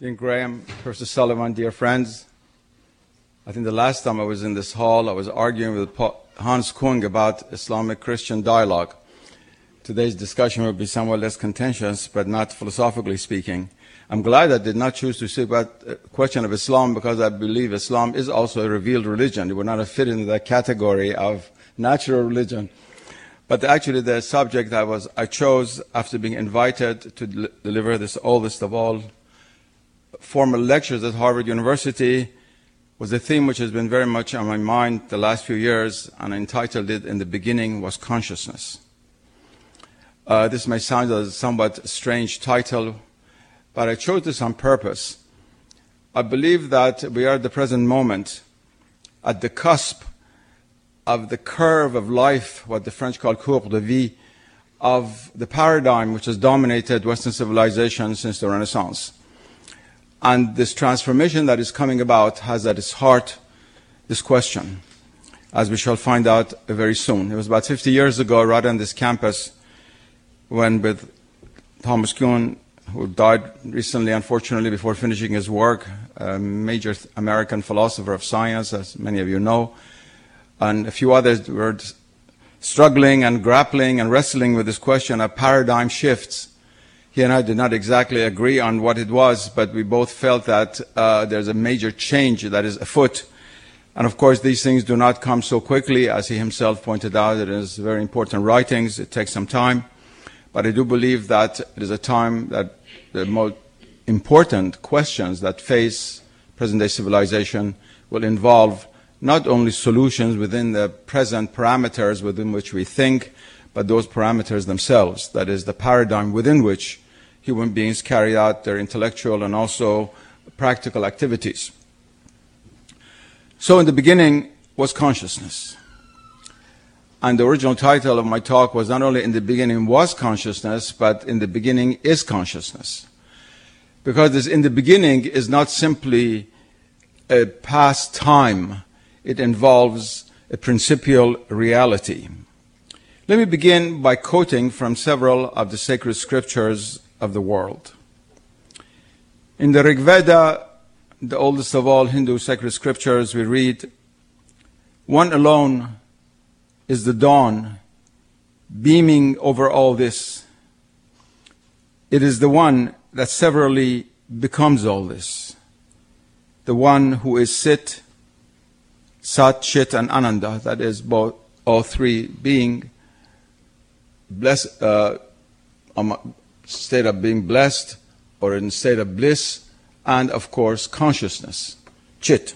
Dean Graham, Professor Sullivan, dear friends, I think the last time I was in this hall, I was arguing with Hans Kung about Islamic Christian dialogue. Today's discussion will be somewhat less contentious, but not philosophically speaking. I'm glad I did not choose to speak about the question of Islam because I believe Islam is also a revealed religion. It would not have fit into that category of natural religion. But actually, the subject I was I chose after being invited to deliver this oldest of all formal lectures at Harvard University was a theme which has been very much on my mind the last few years, and I entitled it "In the Beginning Was Consciousness." Uh, this may sound as a somewhat strange title, but I chose this on purpose. I believe that we are at the present moment at the cusp of the curve of life, what the French call courbe de vie, of the paradigm which has dominated Western civilization since the Renaissance. And this transformation that is coming about has at its heart this question, as we shall find out very soon. It was about 50 years ago, right on this campus, when with Thomas Kuhn, who died recently, unfortunately, before finishing his work, a major American philosopher of science, as many of you know, and a few others were struggling and grappling and wrestling with this question of paradigm shifts. He and I did not exactly agree on what it was, but we both felt that uh, there's a major change that is afoot. And of course, these things do not come so quickly, as he himself pointed out. It is very important writings. It takes some time. But I do believe that it is a time that the most important questions that face present day civilization will involve not only solutions within the present parameters within which we think, but those parameters themselves, that is, the paradigm within which human beings carry out their intellectual and also practical activities. So, in the beginning was consciousness. And the original title of my talk was not only In the Beginning Was Consciousness, but In the Beginning is Consciousness. Because this in the beginning is not simply a past time it involves a principial reality. Let me begin by quoting from several of the sacred scriptures of the world. In the Rig Veda, the oldest of all Hindu sacred scriptures, we read, One alone is the dawn, beaming over all this. It is the one that severally becomes all this. The one who is Sit, Sat, Chit, and Ananda, that is, both, all three being blessed, uh, state of being blessed or in state of bliss, and of course, consciousness, Chit.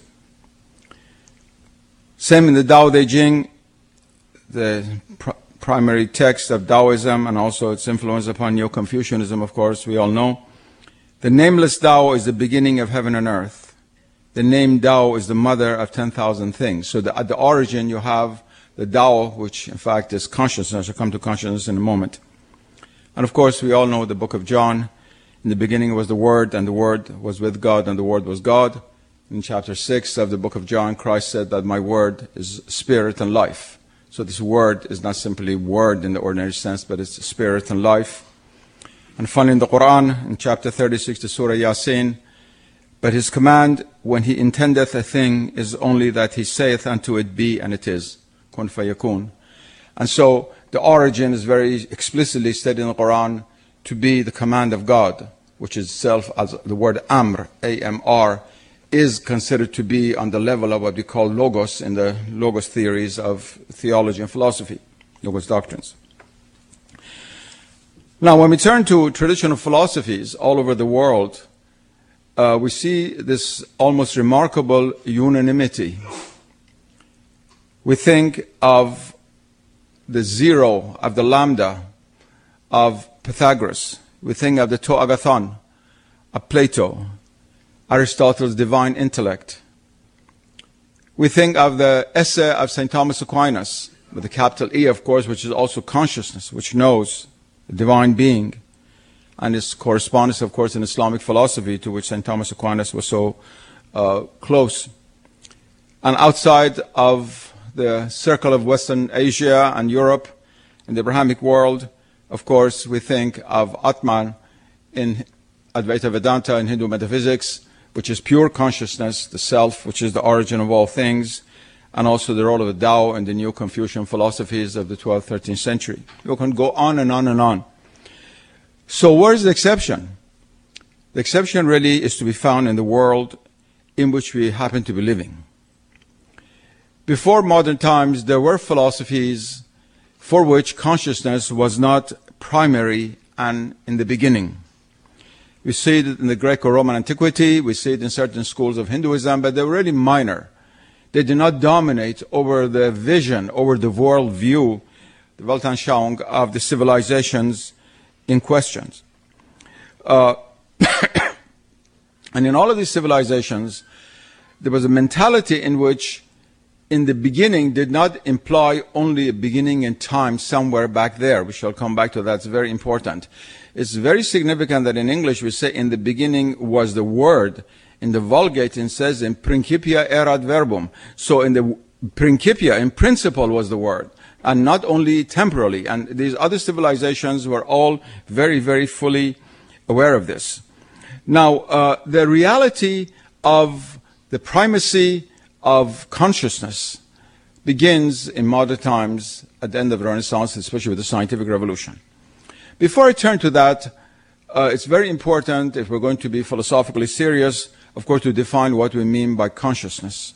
Same in the Tao Te Ching, the pr- primary text of Taoism and also its influence upon Neo Confucianism, of course, we all know. The nameless Tao is the beginning of heaven and earth the name Tao is the mother of 10,000 things. So the, at the origin, you have the Tao, which in fact is consciousness. I'll come to consciousness in a moment. And of course, we all know the book of John. In the beginning was the Word, and the Word was with God, and the Word was God. In chapter 6 of the book of John, Christ said that my Word is spirit and life. So this Word is not simply Word in the ordinary sense, but it's spirit and life. And finally, in the Quran, in chapter 36 the Surah Yasin, but his command, when he intendeth a thing, is only that he saith unto it, Be, and it is. Kun fayakun. And so the origin is very explicitly stated in the Quran to be the command of God, which is itself, as the word Amr, A-M-R, is considered to be on the level of what we call logos in the logos theories of theology and philosophy, logos doctrines. Now, when we turn to traditional philosophies all over the world, uh, we see this almost remarkable unanimity. We think of the zero, of the lambda, of Pythagoras. We think of the to agathon, of Plato, Aristotle's divine intellect. We think of the esse of St. Thomas Aquinas, with the capital E, of course, which is also consciousness, which knows the divine being and its correspondence, of course, in Islamic philosophy, to which St. Thomas Aquinas was so uh, close. And outside of the circle of Western Asia and Europe, in the Abrahamic world, of course, we think of Atman in Advaita Vedanta in Hindu metaphysics, which is pure consciousness, the self, which is the origin of all things, and also the role of the Tao in the new Confucian philosophies of the 12th, 13th century. You can go on and on and on. So where's the exception? The exception really is to be found in the world in which we happen to be living. Before modern times, there were philosophies for which consciousness was not primary and in the beginning. We see it in the Greco-Roman antiquity, we see it in certain schools of Hinduism, but they were really minor. They did not dominate over the vision, over the world view, the Weltanschauung of the civilizations in questions. Uh, and in all of these civilizations, there was a mentality in which in the beginning did not imply only a beginning in time somewhere back there. We shall come back to that. It's very important. It's very significant that in English we say in the beginning was the word. In the Vulgate it says in principio erat verbum. So in the principia, in principle was the word. And not only temporally. And these other civilizations were all very, very fully aware of this. Now, uh, the reality of the primacy of consciousness begins in modern times at the end of the Renaissance, especially with the scientific revolution. Before I turn to that, uh, it's very important, if we're going to be philosophically serious, of course, to define what we mean by consciousness.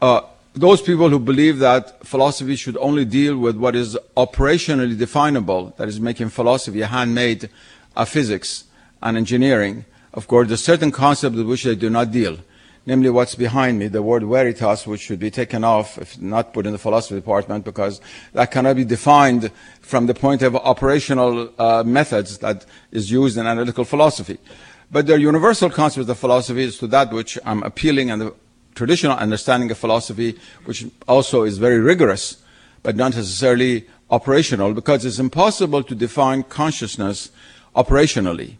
Uh, those people who believe that philosophy should only deal with what is operationally definable, that is making philosophy a handmaid of physics and engineering, of course, there's certain concepts with which they do not deal namely what's behind me, the word veritas, which should be taken off, if not put in the philosophy department, because that cannot be defined from the point of operational uh, methods that is used in analytical philosophy. But the universal concept of philosophy is to that which I'm appealing and the traditional understanding of philosophy, which also is very rigorous, but not necessarily operational, because it's impossible to define consciousness operationally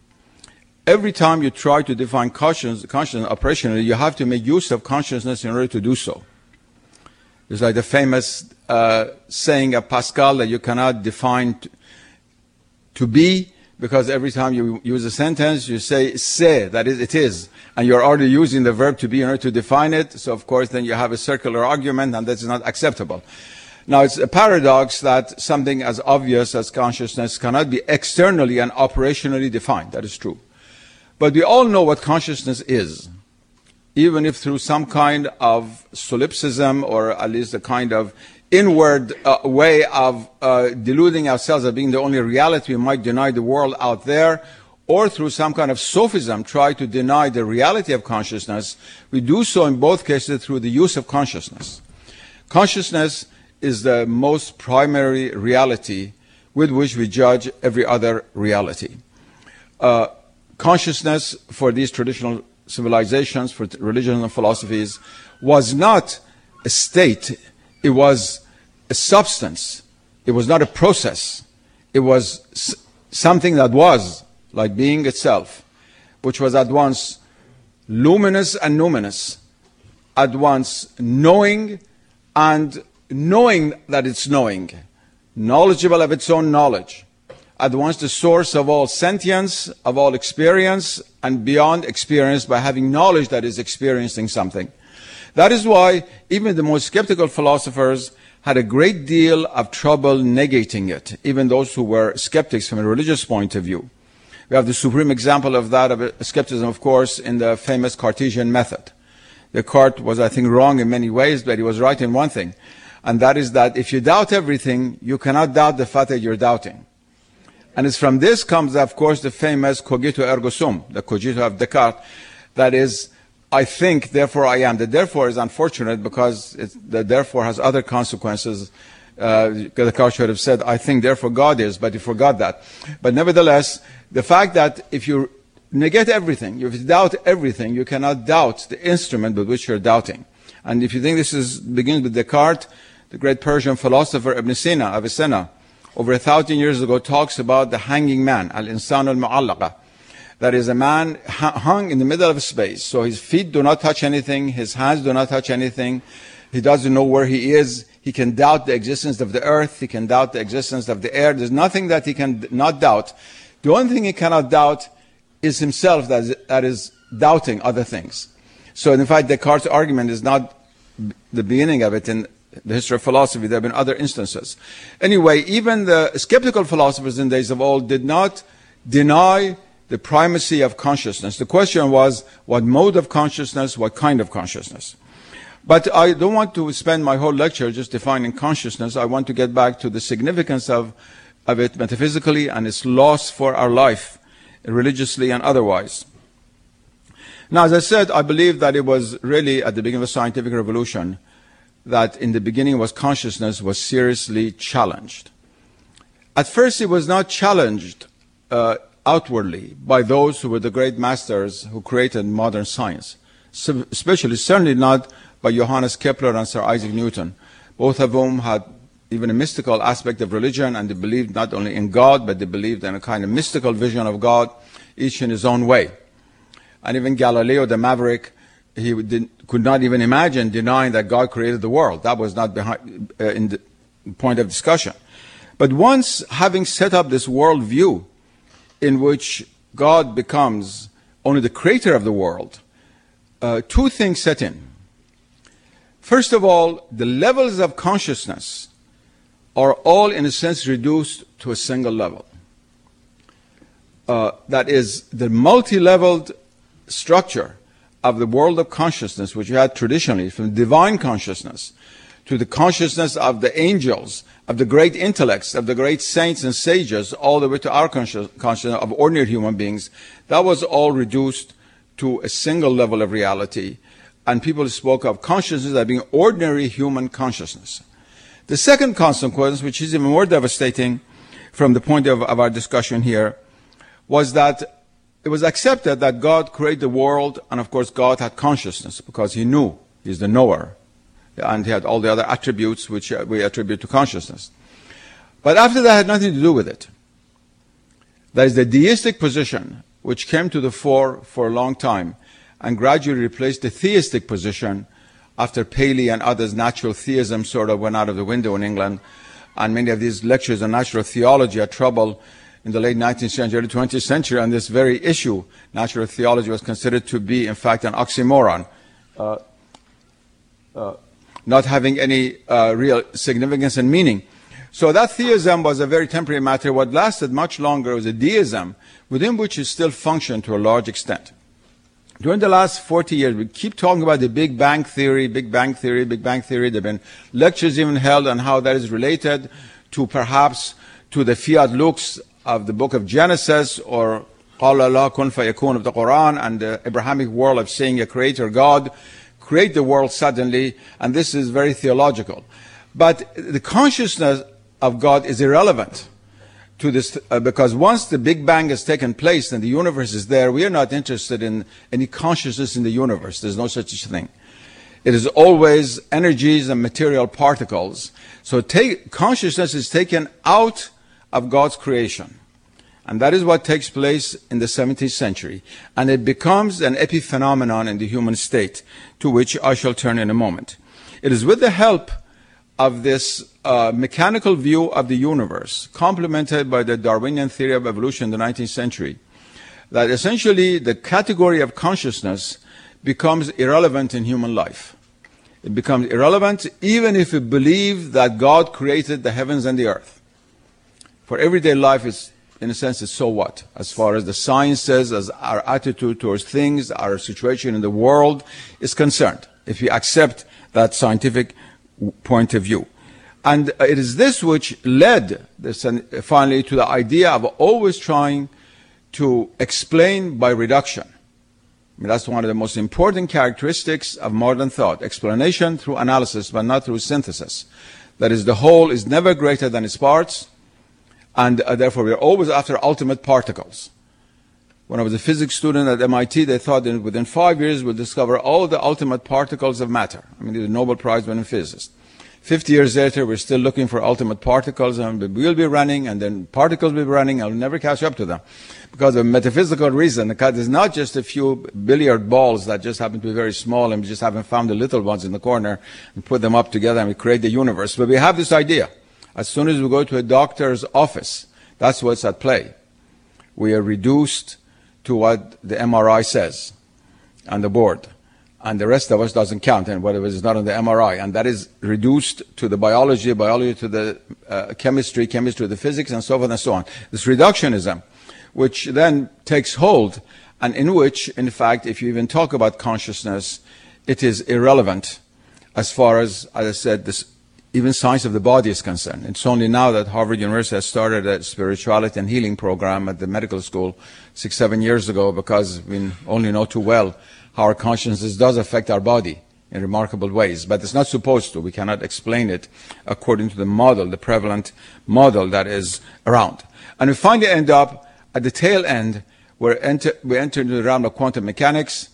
every time you try to define consciousness, consciousness operationally, you have to make use of consciousness in order to do so. It's like the famous uh, saying of Pascal that you cannot define t- to be because every time you use a sentence, you say c'est, that is, it is. And you're already using the verb to be in order to define it. So, of course, then you have a circular argument, and that's not acceptable. Now, it's a paradox that something as obvious as consciousness cannot be externally and operationally defined. That is true. But we all know what consciousness is, even if through some kind of solipsism or at least a kind of inward uh, way of uh, deluding ourselves as being the only reality, we might deny the world out there, or through some kind of sophism, try to deny the reality of consciousness. We do so in both cases through the use of consciousness. Consciousness is the most primary reality with which we judge every other reality. Uh, consciousness for these traditional civilizations, for religions and philosophies, was not a state, it was a substance. It was not a process. It was something that was, like being itself, which was at once luminous and numinous, at once knowing and knowing that it's knowing, knowledgeable of its own knowledge at once the source of all sentience, of all experience, and beyond experience by having knowledge that is experiencing something. That is why even the most skeptical philosophers had a great deal of trouble negating it, even those who were skeptics from a religious point of view. We have the supreme example of that of skepticism, of course, in the famous Cartesian method. Descartes was, I think, wrong in many ways, but he was right in one thing. And that is that if you doubt everything, you cannot doubt the fact that you're doubting. And it's from this comes, of course, the famous cogito ergo sum, the cogito of Descartes, that is, I think, therefore I am. The therefore is unfortunate because the therefore has other consequences. Uh, Descartes should have said, I think, therefore God is, but he forgot that. But nevertheless, the fact that if you negate everything, if you doubt everything, you cannot doubt the instrument with which you're doubting. And if you think this is, begins with Descartes, the great Persian philosopher Ibn Sina, Avicenna, over a thousand years ago talks about the hanging man, al-insan al-mu'allaqa. That is a man hung in the middle of space. So his feet do not touch anything, his hands do not touch anything. He doesn't know where he is. He can doubt the existence of the earth. He can doubt the existence of the air. There's nothing that he can not doubt. The only thing he cannot doubt is himself that is, that is doubting other things. So in fact, Descartes' argument is not the beginning of it in the history of philosophy. There have been other instances. Anyway, even the skeptical philosophers in days of old did not deny the primacy of consciousness. The question was what mode of consciousness, what kind of consciousness. But I don't want to spend my whole lecture just defining consciousness. I want to get back to the significance of, of it metaphysically and its loss for our life, religiously and otherwise. Now, as I said, I believe that it was really at the beginning of the scientific revolution that in the beginning was consciousness was seriously challenged. At first, it was not challenged uh, outwardly by those who were the great masters who created modern science, so especially certainly not by Johannes Kepler and Sir Isaac Newton, both of whom had even a mystical aspect of religion and they believed not only in God, but they believed in a kind of mystical vision of God, each in his own way. And even Galileo the Maverick, he did, could not even imagine denying that God created the world. That was not behind, uh, in the point of discussion. But once having set up this world view in which God becomes only the creator of the world, uh, two things set in. First of all, the levels of consciousness are all, in a sense, reduced to a single level. Uh, that is, the multi leveled structure of the world of consciousness, which you had traditionally, from divine consciousness to the consciousness of the angels, of the great intellects, of the great saints and sages, all the way to our consciousness of ordinary human beings, that was all reduced to a single level of reality and people spoke of consciousness as being ordinary human consciousness. The second consequence, which is even more devastating from the point of, of our discussion here, was that it was accepted that God created the world, and of course God had consciousness because He knew. He's the knower. And He had all the other attributes which uh, we attribute to consciousness. But after that had nothing to do with it. That is the deistic position which came to the fore for a long time and gradually replaced the theistic position after Paley and others, natural theism sort of went out of the window in England. And many of these lectures on natural theology had trouble in the late 19th century, early 20th century on this very issue. Natural theology was considered to be, in fact, an oxymoron, uh, uh, not having any uh, real significance and meaning. So that theism was a very temporary matter. What lasted much longer was a deism within which it still functioned to a large extent. During the last 40 years, we keep talking about the Big Bang Theory, Big Bang Theory, Big Bang Theory. There have been lectures even held on how that is related to perhaps to the fiat lux of the book of Genesis or قال الله كن فيكون of the Quran and the Abrahamic world of seeing a creator God create the world suddenly, and this is very theological. But the consciousness of God is irrelevant to this uh, because once the Big Bang has taken place and the universe is there, we are not interested in any consciousness in the universe. There's no such thing. It is always energies and material particles. So take, consciousness is taken out of God's creation. And that is what takes place in the 17th century. And it becomes an epiphenomenon in the human state, to which I shall turn in a moment. It is with the help of this uh, mechanical view of the universe, complemented by the Darwinian theory of evolution in the 19th century, that essentially the category of consciousness becomes irrelevant in human life. It becomes irrelevant even if we believe that God created the heavens and the earth. For everyday life, in a sense, it's so what? As far as the sciences, as our attitude towards things, our situation in the world is concerned, if we accept that scientific point of view. And uh, it is this which led this, uh, finally to the idea of always trying to explain by reduction. I mean, that's one of the most important characteristics of modern thought. Explanation through analysis, but not through synthesis. That is, the whole is never greater than its parts, and uh, therefore we are always after ultimate particles. When I was a physics student at MIT, they thought that within five years we'll discover all the ultimate particles of matter. I mean, the Nobel Prize winning physicist. 50 years later, we're still looking for ultimate particles, and we'll be running, and then particles will be running, and we'll never catch up to them. Because of metaphysical reason, because it's not just a few billiard balls that just happen to be very small, and we just haven't found the little ones in the corner and put them up together, and we create the universe. But we have this idea. As soon as we go to a doctor's office, that's what's at play. We are reduced to what the MRI says on the board. And the rest of us doesn't count, and whatever is not on the MRI. And that is reduced to the biology, biology to the uh, chemistry, chemistry to the physics, and so forth and so on. This reductionism, which then takes hold, and in which, in fact, if you even talk about consciousness, it is irrelevant as far as, as I said, this even science of the body is concerned. It's only now that Harvard University has started a spirituality and healing program at the medical school six, seven years ago because we only know too well how our consciousness does affect our body in remarkable ways. But it's not supposed to. We cannot explain it according to the model, the prevalent model that is around. And we finally end up at the tail end where enter, we enter into the realm of quantum mechanics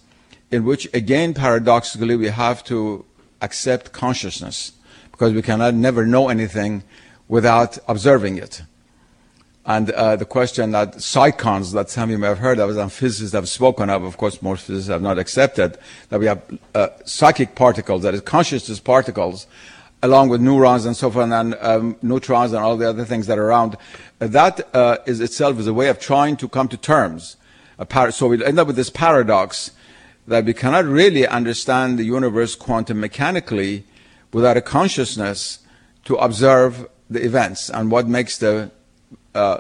in which again paradoxically we have to accept consciousness because we cannot never know anything without observing it. And uh, the question that psychons that some of you may have heard of, some physicists have spoken of, of course, most physicists have not accepted, that we have uh, psychic particles, that is, consciousness particles, along with neurons and so forth, and um, neutrons and all the other things that are around. Uh, that is itself is a way of trying to come to terms. so we end up with this paradox that we cannot really understand the universe quantum mechanically without a consciousness to observe the events and what makes the uh,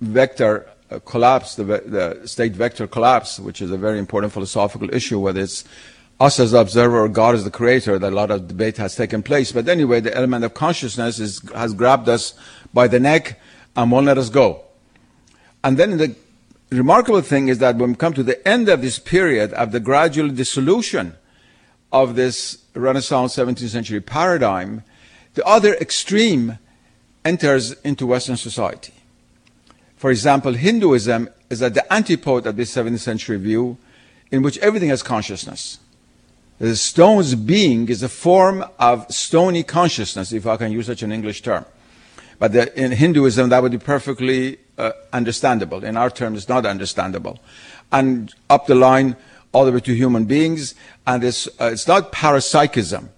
vector uh, collapse, the, the, state vector collapse, which is a very important philosophical issue, whether it's us as the observer or God as the creator, that a lot of debate has taken place. But anyway, the element of consciousness is, has grabbed us by the neck and won't let us go. And then the remarkable thing is that when we come to the end of this period of the gradual dissolution of this Renaissance 17th century paradigm, the other extreme enters into Western society. For example, Hinduism is at the antipode of this 17th century view in which everything has consciousness. The stone's being is a form of stony consciousness, if I can use such an English term. But the, in Hinduism, that would be perfectly uh, understandable. In our terms, it's not understandable. And up the line, all the way to human beings, and it's, uh, it's not panpsychism.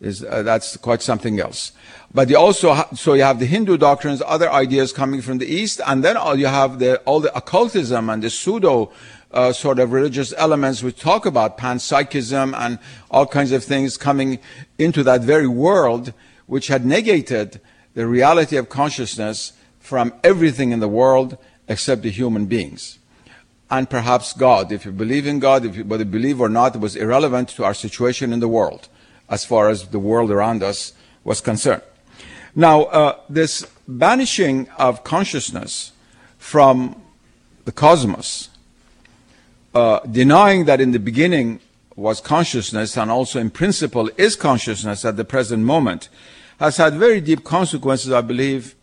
Is, uh, that's quite something else. But you also ha- so you have the Hindu doctrines, other ideas coming from the East, and then all you have the, all the occultism and the pseudo uh, sort of religious elements which talk about panpsychism and all kinds of things coming into that very world, which had negated the reality of consciousness from everything in the world except the human beings and perhaps God. If you believe in God, if you, whether you believe or not, was irrelevant to our situation in the world as far as the world around us was concerned. Now, uh, this banishing of consciousness from the cosmos, uh, denying that in the beginning was consciousness and also in principle is consciousness at the present moment, has had very deep consequences, I believe,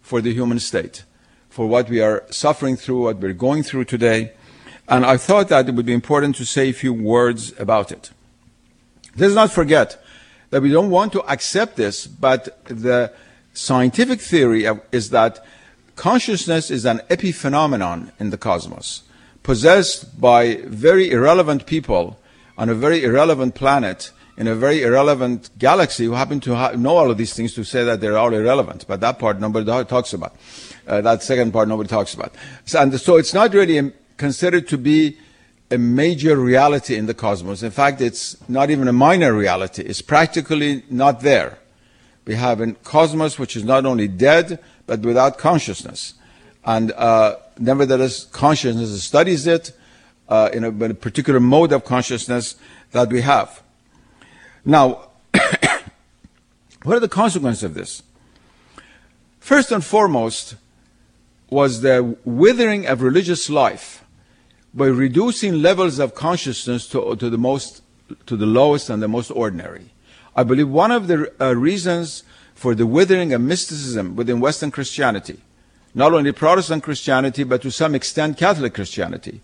for the human state, for what we are suffering through, what we're going through today, and I thought that it would be important to say a few words about it. Let's not forget that we don't want to accept this, but the scientific theory is that consciousness is an epiphenomenon in the cosmos, possessed by very irrelevant people on a very irrelevant planet in a very irrelevant galaxy who happen to ha- know all of these things to say that they're all irrelevant. But that part nobody talks about. Uh, that second part nobody talks about. So, and so it's not really considered to be a major reality in the cosmos. In fact, it's not even a minor reality. It's practically not there. We have a cosmos which is not only dead, but without consciousness. And uh, nevertheless, consciousness studies it uh, in, a, in, a, particular mode of consciousness that we have. Now, what are the consequences of this? First and foremost was the withering of religious life by reducing levels of consciousness to, to the most to the lowest and the most ordinary. I believe one of the uh, reasons for the withering of mysticism within Western Christianity, not only Protestant Christianity, but to some extent Catholic Christianity,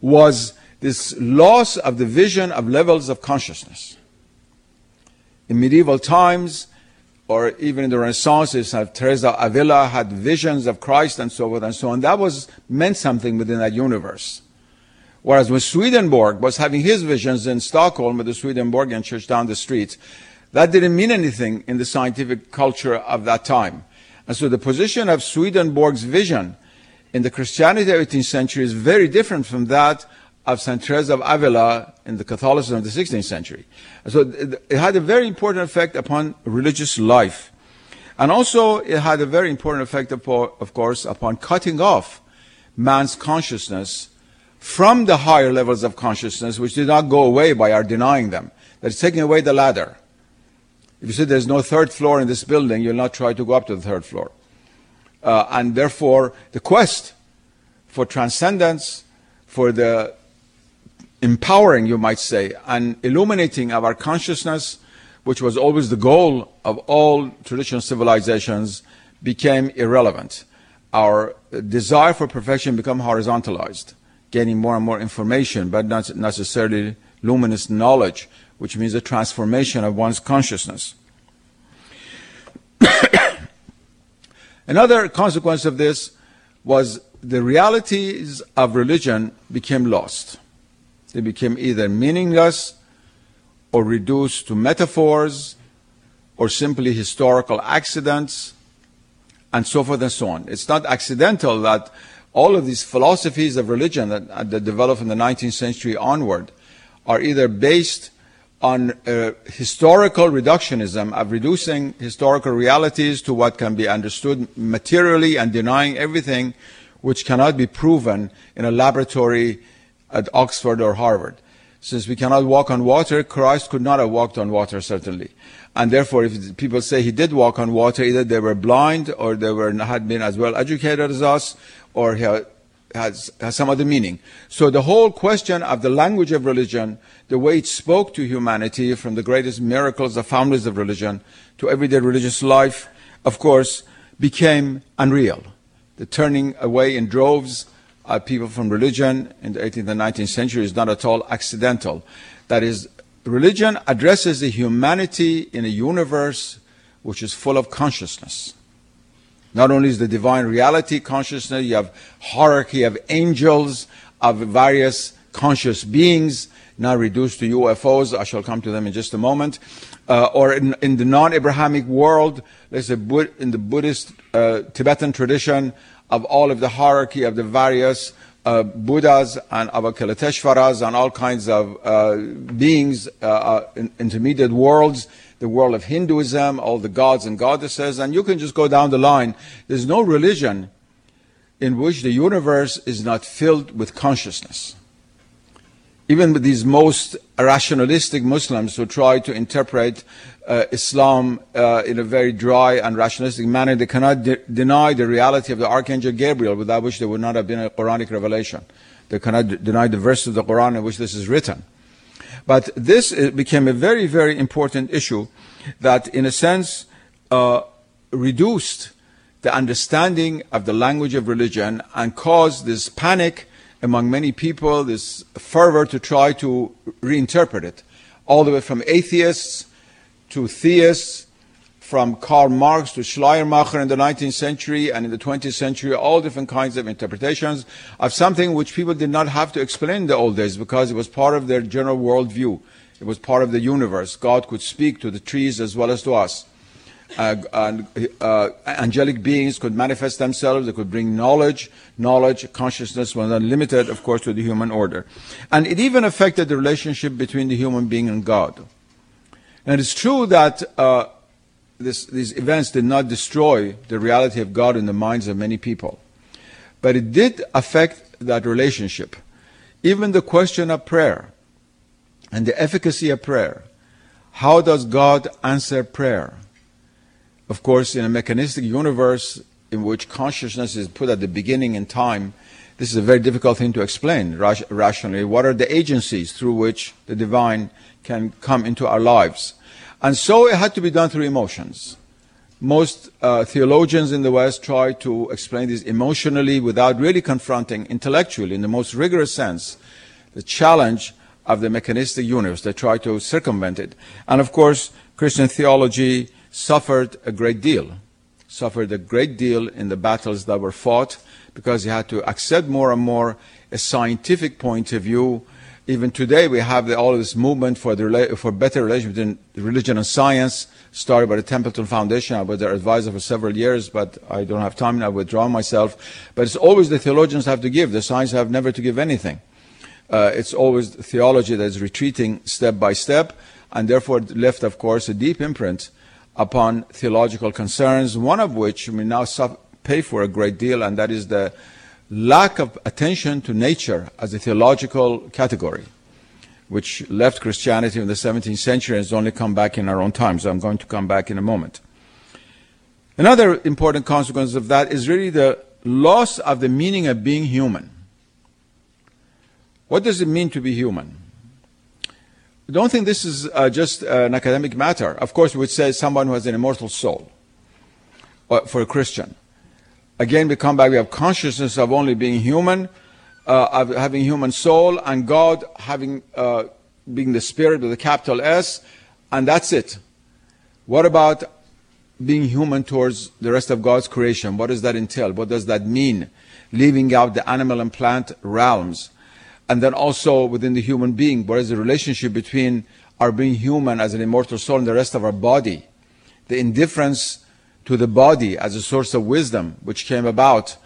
was this loss of the vision of levels of consciousness. In medieval times, or even in the Renaissance, Teresa Avila had visions of Christ and so forth and so on. That was meant something within that universe. Whereas when Swedenborg was having his visions in Stockholm with the Swedenborgian church down the street, that didn't mean anything in the scientific culture of that time. And so the position of Swedenborg's vision in the Christianity of the 18th century is very different from that of St. Teresa of Avila in the Catholicism of the 16th century. So it had a very important effect upon religious life. And also it had a very important effect, of course, upon cutting off man's consciousness from the higher levels of consciousness, which did not go away by our denying them. That is taking away the ladder. If you say there's no third floor in this building, you'll not try to go up to the third floor. Uh, and therefore, the quest for transcendence, for the empowering, you might say, and illuminating of our consciousness, which was always the goal of all traditional civilizations, became irrelevant. Our desire for perfection became horizontalized, gaining more and more information, but not necessarily luminous knowledge, which means a transformation of one's consciousness. Another consequence of this was the realities of religion became lost. They became either meaningless or reduced to metaphors or simply historical accidents and so forth and so on. It's not accidental that all of these philosophies of religion that, that developed from the 19th century onward are either based on uh, historical reductionism of reducing historical realities to what can be understood materially and denying everything which cannot be proven in a laboratory at Oxford or Harvard. Since we cannot walk on water, Christ could not have walked on water, certainly. And therefore, if people say he did walk on water, either they were blind or they were, had been as well educated as us, or he had, has, has some other meaning. So the whole question of the language of religion, the way it spoke to humanity from the greatest miracles, the founders of religion, to everyday religious life, of course, became unreal. The turning away in droves of people from religion in the 18th and 19th century is not at all accidental. That is, religion addresses the humanity in a universe which is full of consciousness. Not only is the divine reality consciousness, you have hierarchy of angels, of various conscious beings, now reduced to UFOs. I shall come to them in just a moment. Uh, or in, in the non-Abrahamic world, there's a in the Buddhist uh, Tibetan tradition of all of the hierarchy of the various uh, Buddhas and Avalokiteshvaras and all kinds of uh, beings, uh, uh, in, intermediate worlds, the world of Hinduism, all the gods and goddesses, and you can just go down the line. There's no religion in which the universe is not filled with consciousness. Even with these most rationalistic Muslims who try to interpret uh, Islam uh, in a very dry and rationalistic manner, they cannot de- deny the reality of the Archangel Gabriel, without which there would not have been a Quranic revelation. They cannot deny the verse of the Quran in which this is written. But this uh, became a very, very important issue that, in a sense, uh, reduced the understanding of the language of religion and caused this panic among many people, this fervor to try to reinterpret it, all the way from atheists to theists, from Karl Marx to Schleiermacher in the 19th century and in the 20th century, all different kinds of interpretations of something which people did not have to explain in the old days because it was part of their general worldview. It was part of the universe. God could speak to the trees as well as to us. Uh, and, uh, angelic beings could manifest themselves. They could bring knowledge. Knowledge, consciousness was unlimited, of course, to the human order. And it even affected the relationship between the human being and God. And it's true that uh, this, these events did not destroy the reality of God in the minds of many people, but it did affect that relationship. Even the question of prayer and the efficacy of prayer. How does God answer prayer? Of course, in a mechanistic universe in which consciousness is put at the beginning in time, this is a very difficult thing to explain rationally. What are the agencies through which the divine can come into our lives? And so it had to be done through emotions. Most uh, theologians in the West try to explain this emotionally without really confronting intellectually, in the most rigorous sense, the challenge of the mechanistic universe. They try to circumvent it. And of course, Christian theology suffered a great deal, suffered a great deal in the battles that were fought because he had to accept more and more a scientific point of view Even today, we have the, all this movement for, the, for better relation between religion and science, started by the Templeton Foundation. I was their advisor for several years, but I don't have time. Now, I withdraw myself. But it's always the theologians have to give. The science have never to give anything. Uh, it's always theology that is retreating step by step, and therefore left, of course, a deep imprint upon theological concerns, one of which we now pay for a great deal, and that is the lack of attention to nature as a theological category, which left Christianity in the 17th century and has only come back in our own times. So I'm going to come back in a moment. Another important consequence of that is really the loss of the meaning of being human. What does it mean to be human? I don't think this is uh, just an academic matter. Of course, we would say someone who has an immortal soul uh, for a Christian. Again, we come back, we have consciousness of only being human, uh, of having human soul, and God having uh, being the spirit with a capital S, and that's it. What about being human towards the rest of God's creation? What does that entail? What does that mean? Leaving out the animal and plant realms and then also within the human being, what is the relationship between our being human as an immortal soul and the rest of our body? The indifference to the body as a source of wisdom, which came about,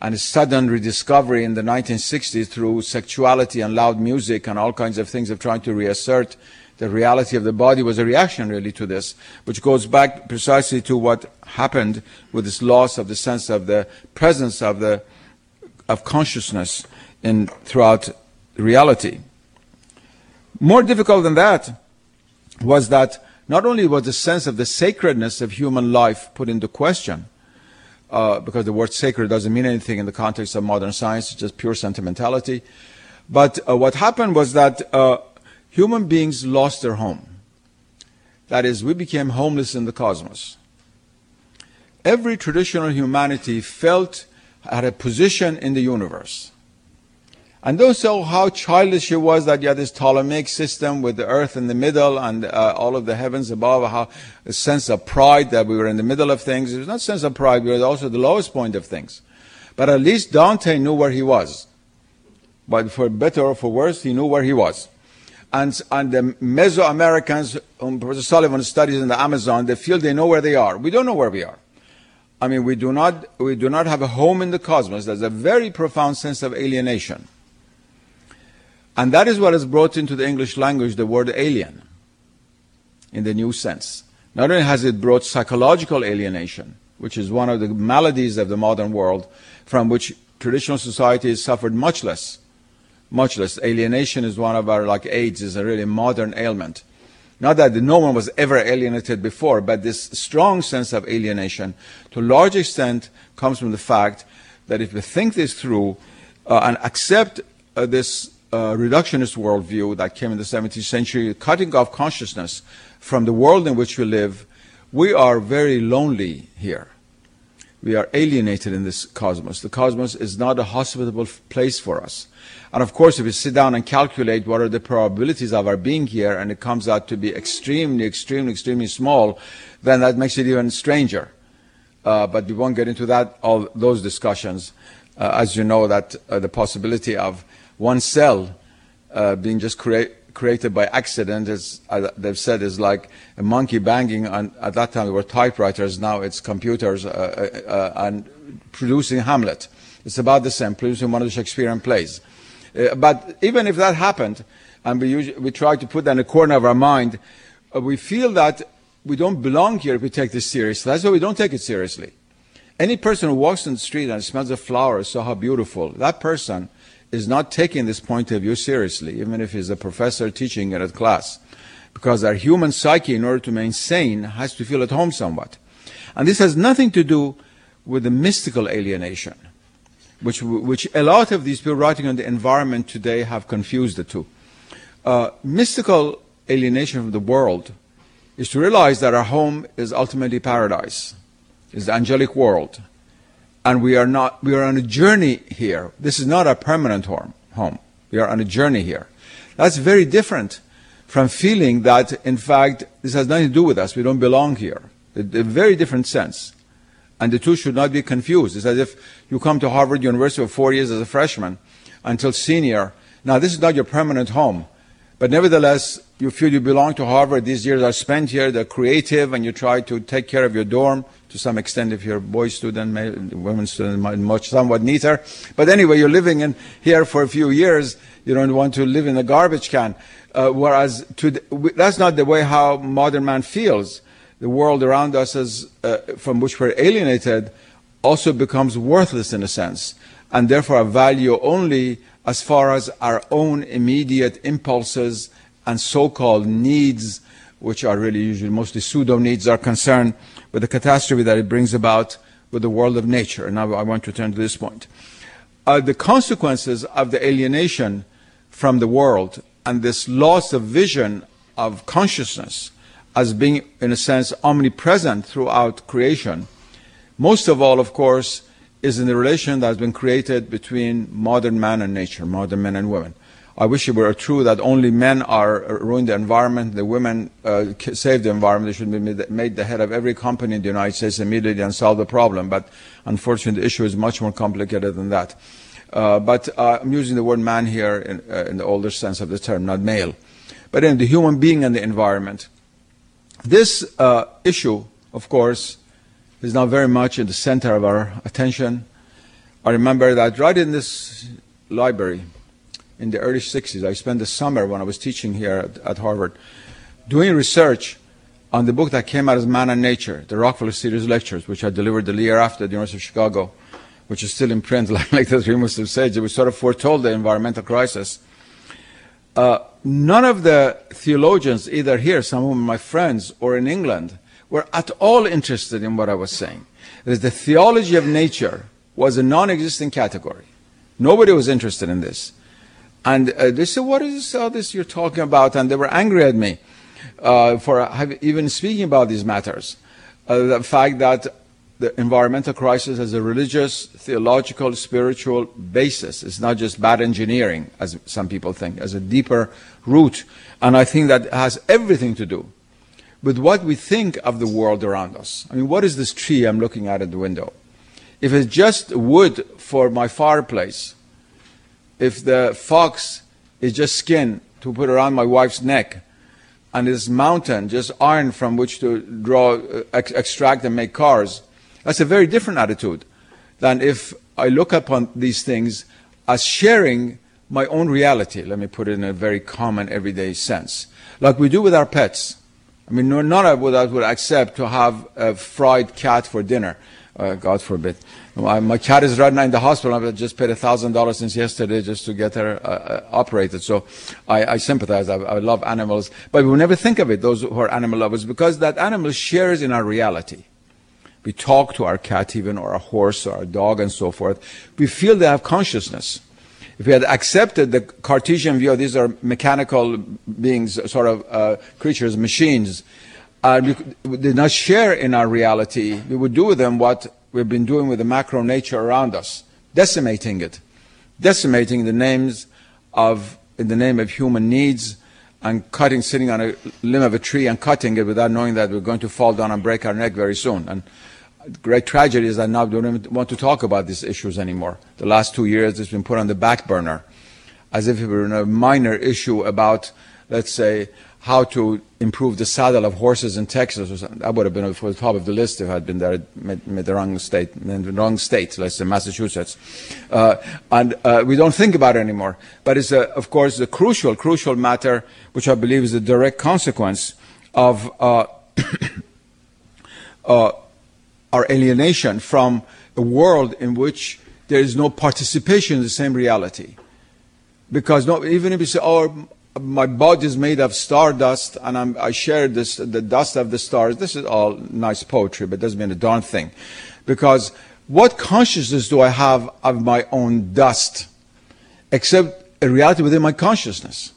and a sudden rediscovery in the 1960s through sexuality and loud music and all kinds of things of trying to reassert the reality of the body was a reaction really to this, which goes back precisely to what happened with this loss of the sense of the presence of the of consciousness in throughout reality. More difficult than that was that not only was the sense of the sacredness of human life put into question, uh, because the word sacred doesn't mean anything in the context of modern science, it's just pure sentimentality. But uh, what happened was that uh, human beings lost their home. That is, we became homeless in the cosmos. Every traditional humanity felt had a position in the universe. And don't know how childish it was that you had this Ptolemaic system with the earth in the middle and uh, all of the heavens above, how a sense of pride that we were in the middle of things. It was not a sense of pride, we were also the lowest point of things. But at least Dante knew where he was. But for better or for worse, he knew where he was. And, and the Mesoamericans, whom Professor Sullivan studies in the Amazon, they feel they know where they are. We don't know where we are. I mean, we do not, we do not have a home in the cosmos. There's a very profound sense of alienation. And that is what has brought into the English language the word alien in the new sense. Not only has it brought psychological alienation, which is one of the maladies of the modern world, from which traditional societies suffered much less. Much less. Alienation is one of our, like AIDS, is a really modern ailment. Not that no one was ever alienated before, but this strong sense of alienation, to a large extent, comes from the fact that if we think this through uh, and accept uh, this uh, reductionist worldview that came in the 17th century, cutting off consciousness from the world in which we live, we are very lonely here. We are alienated in this cosmos. The cosmos is not a hospitable place for us. And of course, if we sit down and calculate what are the probabilities of our being here, and it comes out to be extremely, extremely, extremely small, then that makes it even stranger. Uh, but we won't get into that, all those discussions. Uh, as you know, that uh, the possibility of one cell uh, being just create, created by accident uh, they've said, is like a monkey banging on, at that time were typewriters, now it's computers, uh, uh, uh and producing Hamlet. It's about the same, producing one of the Shakespearean plays. Uh, but even if that happened, and we, usually, we try to put that in the corner of our mind, we feel that we don't belong here if we take this seriously. That's why we don't take it seriously. Any person who walks in the street and smells a flower, so how beautiful, that person is not taking this point of view seriously, even if he's a professor teaching it at class. Because our human psyche, in order to remain sane, has to feel at home somewhat. And this has nothing to do with the mystical alienation, which, which a lot of these people writing on the environment today have confused the two. Uh, mystical alienation from the world is to realize that our home is ultimately paradise, is the angelic world and we are not we are on a journey here. This is not a permanent home. We are on a journey here. That's very different from feeling that in fact this has nothing to do with us. We don't belong here. A, a very different sense. And the two should not be confused. It's as if you come to harvard university for four years as a freshman until senior. Now, this is not your permanent home, but nevertheless, you feel you belong to Harvard. These years are spent here, they're creative, and you try to take care of your dorm to some extent if you're a boy student, maybe women student, much somewhat neater. But anyway, you're living in here for a few years. You don't want to live in a garbage can. Uh, whereas the, that's not the way how modern man feels. The world around us, is, uh, from which we're alienated, also becomes worthless in a sense, and therefore of value only as far as our own immediate impulses and so-called needs, which are really usually mostly pseudo needs, are concerned with the catastrophe that it brings about with the world of nature. And now I want to turn to this point. Uh, the consequences of the alienation from the world and this loss of vision of consciousness as being, in a sense, omnipresent throughout creation, most of all, of course, is in the relation that has been created between modern man and nature, modern men and women. I wish it were true that only men are uh, ruin the environment, the women uh, save the environment. They should be made the head of every company in the United States immediately and solve the problem. But unfortunately, the issue is much more complicated than that. Uh, but uh, I'm using the word man here in, uh, in, the older sense of the term, not male. But in the human being and the environment. This uh, issue, of course, is now very much in the center of our attention. I remember that right in this library, in the early 60s. I spent the summer when I was teaching here at, at, Harvard doing research on the book that came out as Man and Nature, the Rockefeller Series Lectures, which I delivered the year after at the University of Chicago, which is still in print, like, like the three Muslim sages. We sort of foretold the environmental crisis. Uh, none of the theologians, either here, some of my friends, or in England, were at all interested in what I was saying. That the theology of nature was a non existent category. Nobody was interested in this. And uh, they said, What is all this you're talking about? And they were angry at me uh, for even speaking about these matters. Uh, the fact that the environmental crisis has a religious, theological, spiritual basis. It's not just bad engineering, as some people think, as a deeper root. And I think that has everything to do with what we think of the world around us. I mean, what is this tree I'm looking at at the window? If it's just wood for my fireplace, if the fox is just skin to put around my wife's neck, and this mountain just iron from which to draw, uh, ex- extract and make cars, that's a very different attitude than if I look upon these things as sharing my own reality. Let me put it in a very common, everyday sense, like we do with our pets. I mean, none of us would accept to have a fried cat for dinner. Uh, God forbid. My, cat is right now in the hospital. I've just paid $1,000 since yesterday just to get her uh, uh, operated. So I, I sympathize. I, I, love animals. But we never think of it, those who are animal lovers, because that animal shares in our reality. We talk to our cat even, or a horse, or a dog, and so forth. We feel they have consciousness. If we had accepted the Cartesian view, these are mechanical beings, sort of uh, creatures, machines, uh, we did not share in our reality, we would do with them what we've been doing with the macro nature around us, decimating it, decimating the names of, in the name of human needs, and cutting, sitting on a limb of a tree and cutting it without knowing that we're going to fall down and break our neck very soon. And great tragedy is that now we don't even want to talk about these issues anymore. The last two years, it's been put on the back burner, as if it were a minor issue about, let's say, how to improve the saddle of horses in Texas. That would have been for the top of the list if I had been there, made, made the wrong state, in the wrong state, let's say Massachusetts. Uh, and uh, we don't think about it anymore. But it's, a, of course, a crucial, crucial matter, which I believe is a direct consequence of uh, uh our alienation from a world in which there is no participation in the same reality. Because even if you say, oh, my body is made of stardust and I'm, i share this, the dust of the stars. This is all nice poetry, but it doesn't mean a darn thing. Because what consciousness do I have of my own dust except a reality within my consciousness?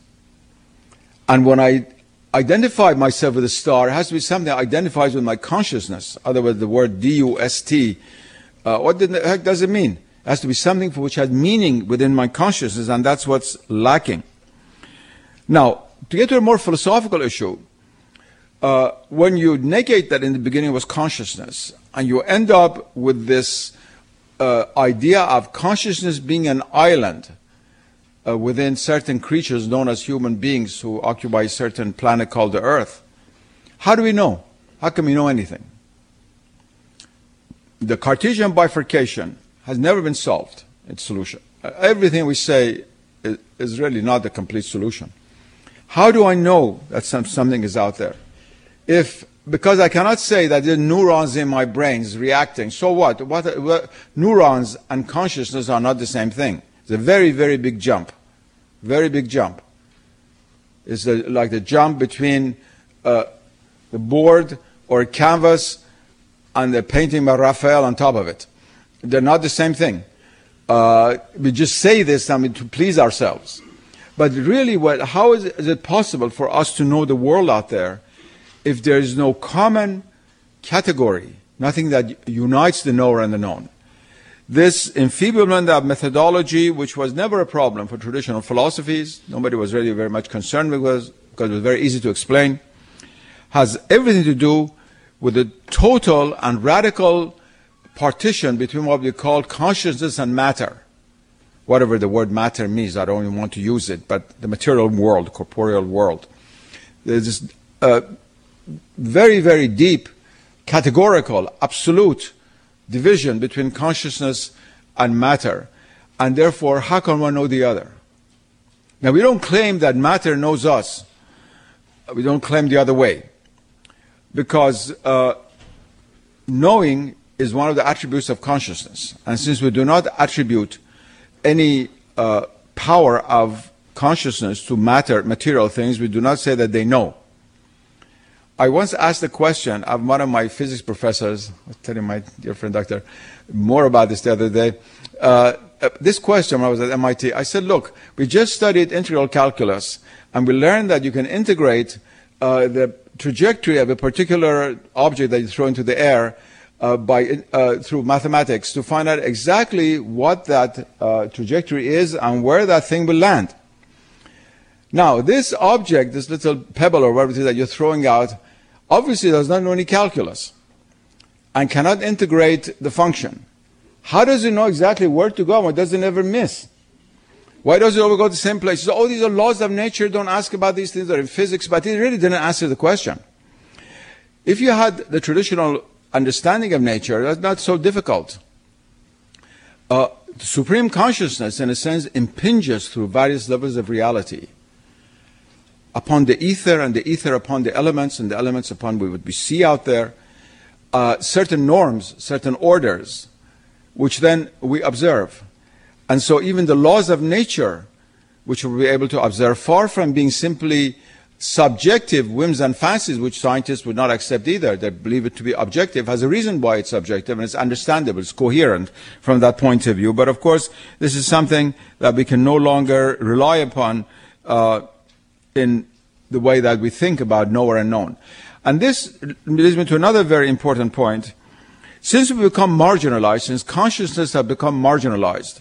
And when I identify myself with a star, it has to be something that identifies with my consciousness. Otherwise, the word D-U-S-T, uh, what the heck does it mean? It has to be something for which has meaning within my consciousness, and that's what's lacking. Now, to get to a more philosophical issue, uh, when you negate that in the beginning was consciousness, and you end up with this uh, idea of consciousness being an island, uh, within certain creatures known as human beings who occupy a certain planet called the Earth. How do we know? How can we know anything? The Cartesian bifurcation has never been solved, its solution. Uh, everything we say is, is really not the complete solution. How do I know that some, something is out there? If because I cannot say that the neurons in my brains reacting. So what? what? What, Neurons and consciousness are not the same thing. It's a very, very big jump. Very big jump. It's a, like the jump between uh, the board or canvas and the painting by Raphael on top of it. They're not the same thing. Uh, we just say this I mean, to please ourselves. But really, what, how is it, is it possible for us to know the world out there if there is no common category, nothing that unites the knower and the known? This enfeeblement of methodology, which was never a problem for traditional philosophies, nobody was really very much concerned with because it was very easy to explain, has everything to do with the total and radical partition between what we call consciousness and matter. Whatever the word matter means, I don't even want to use it, but the material world, corporeal world. There's this uh, very, very deep, categorical, absolute division between consciousness and matter. And therefore, how can one know the other? Now, we don't claim that matter knows us. We don't claim the other way. Because uh, knowing is one of the attributes of consciousness. And since we do not attribute any uh, power of consciousness to matter, material things, we do not say that they know. I once asked a question of one of my physics professors, I was telling my dear friend Doctor more about this the other day. Uh, uh this question, when I was at MIT, I said, look, we just studied integral calculus, and we learned that you can integrate uh, the trajectory of a particular object that you throw into the air uh, by, uh, through mathematics to find out exactly what that uh, trajectory is and where that thing will land. Now, this object, this little pebble or whatever it is that you're throwing out, obviously does not know any calculus and cannot integrate the function. How does it know exactly where to go? Why does it never miss? Why does it always go to the same place? So, oh, these are laws of nature. Don't ask about these things. They're in physics. But it really didn't answer the question. If you had the traditional understanding of nature, that's not so difficult. Uh, supreme consciousness, in a sense, impinges through various levels of reality upon the ether and the ether upon the elements and the elements upon what we see out there, uh, certain norms, certain orders, which then we observe. And so even the laws of nature, which we'll be able to observe, far from being simply subjective whims and fancies, which scientists would not accept either, they believe it to be objective, has a reason why it's subjective, and it's understandable, it's coherent from that point of view. But of course, this is something that we can no longer rely upon uh, in the way that we think about knower and known. And this leads me to another very important point. Since we've become marginalized, since consciousness has become marginalized,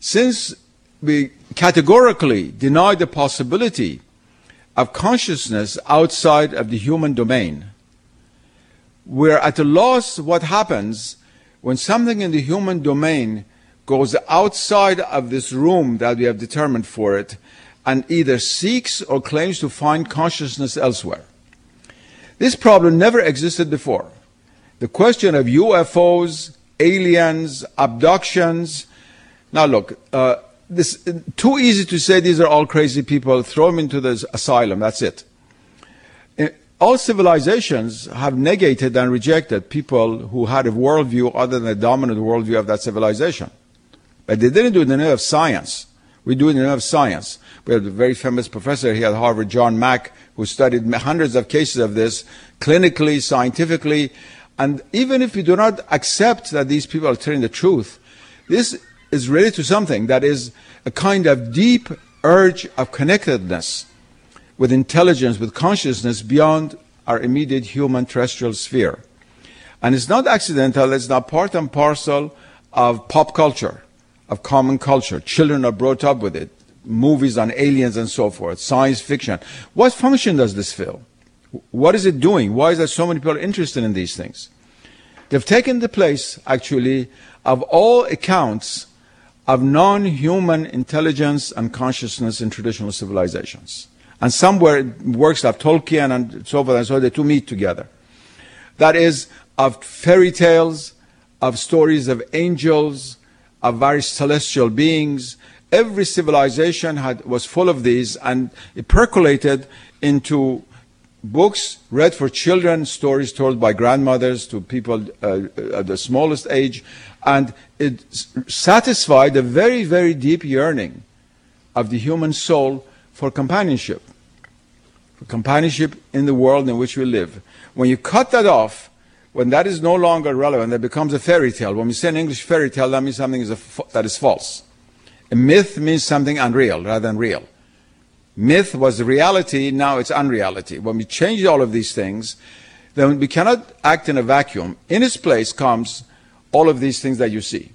since we categorically deny the possibility of consciousness outside of the human domain, we're at a loss what happens when something in the human domain goes outside of this room that we have determined for it and either seeks or claims to find consciousness elsewhere. This problem never existed before. The question of UFOs, aliens, abductions. Now, look, uh, this too easy to say these are all crazy people. Throw them into the asylum. That's it. Uh, all civilizations have negated and rejected people who had a worldview other than the dominant worldview of that civilization. But they didn't do it in the name of science. We do it in the name of science. We have a very famous professor here at Harvard, John Mack, who studied hundreds of cases of this clinically, scientifically. And even if we do not accept that these people are telling the truth, this is related to something that is a kind of deep urge of connectedness with intelligence, with consciousness beyond our immediate human terrestrial sphere. And it's not accidental, it's not part and parcel of pop culture, of common culture. Children are brought up with it movies on aliens and so forth, science fiction. What function does this fill? What is it doing? Why is there so many people interested in these things? They've taken the place, actually, of all accounts of non-human intelligence and consciousness in traditional civilizations. And somewhere works of Tolkien and so forth and so on, the two meet together. That is, of fairy tales, of stories of angels, of various celestial beings. Every civilization had, was full of these, and it percolated into books read for children, stories told by grandmothers to people uh, at the smallest age, and it satisfied a very, very deep yearning of the human soul for companionship, for companionship in the world in which we live. When you cut that off, when that is no longer relevant, that becomes a fairy tale. When we say an English fairy tale, that means something is that is false. A myth means something unreal rather than real. Myth was reality, now it's unreality. When we change all of these things, then we cannot act in a vacuum. In its place comes all of these things that you see.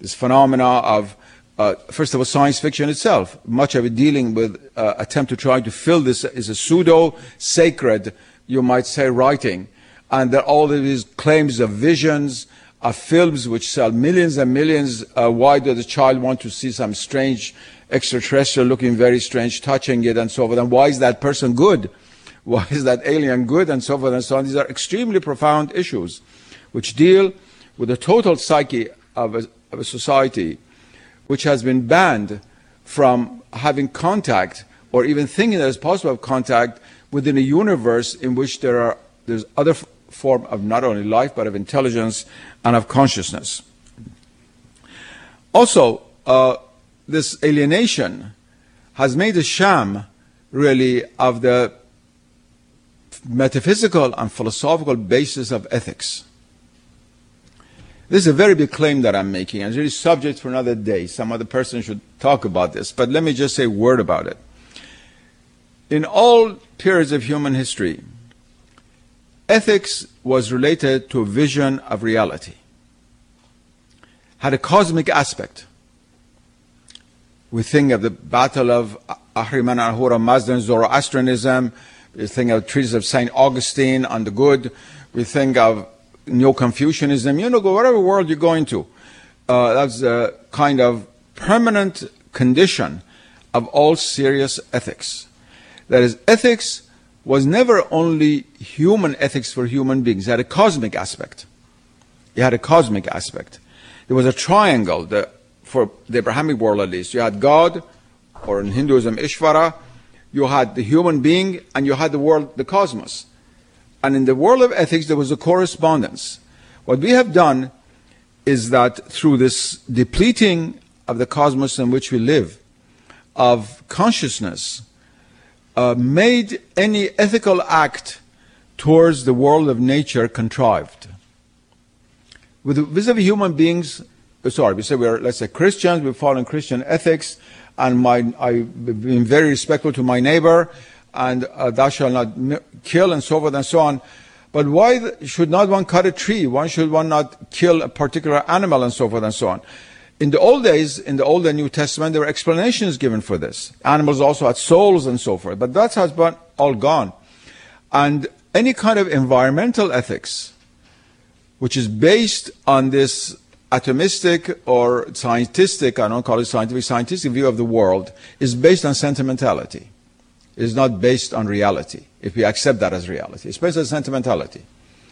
This phenomena of, uh, first of all, science fiction itself, much of it dealing with uh, attempt to try to fill this is a pseudo sacred, you might say, writing and there are all these claims of visions, of films which sell millions and millions. Uh, why does a child want to see some strange extraterrestrial looking very strange, touching it and so forth? And why is that person good? Why is that alien good and so forth and so on? These are extremely profound issues which deal with the total psyche of a, of a society which has been banned from having contact or even thinking that it's possible have contact within a universe in which there are there's other form of not only life, but of intelligence and of consciousness. Also, uh, this alienation has made a sham, really, of the metaphysical and philosophical basis of ethics. This is a very big claim that I'm making, and it's really subject for another day. Some other person should talk about this, but let me just say a word about it. In all periods of human history, Ethics was related to a vision of reality, had a cosmic aspect. We think of the Battle of Ahriman and Ahura Mazda, Zoroastrianism. We think of the treatise of St. Augustine on the good. We think of Neo-Confucianism. You know, whatever world you're going to. Uh, that's a kind of permanent condition of all serious ethics. That is, ethics was never only human ethics for human beings. It had a cosmic aspect. It had a cosmic aspect. There was a triangle the, for the Abrahamic world, at least. You had God, or in Hinduism, Ishvara. You had the human being, and you had the world, the cosmos. And in the world of ethics, there was a correspondence. What we have done is that through this depleting of the cosmos in which we live, of consciousness, uh, made any ethical act towards the world of nature contrived. With vis-a-vis human beings, uh, sorry, we say we're, let's say Christians, we follow Christian ethics, and my, I've been very respectful to my neighbor, and uh, thou shalt not kill, and so forth and so on. But why should not one cut a tree? Why should one not kill a particular animal, and so forth and so on? in the old days, in the Old and New Testament, there were explanations given for this. Animals also had souls and so forth, but that has been all gone. And any kind of environmental ethics, which is based on this atomistic or scientific, I don't call it scientific, scientific view of the world, is based on sentimentality. Is not based on reality, if we accept that as reality. It's based on sentimentality.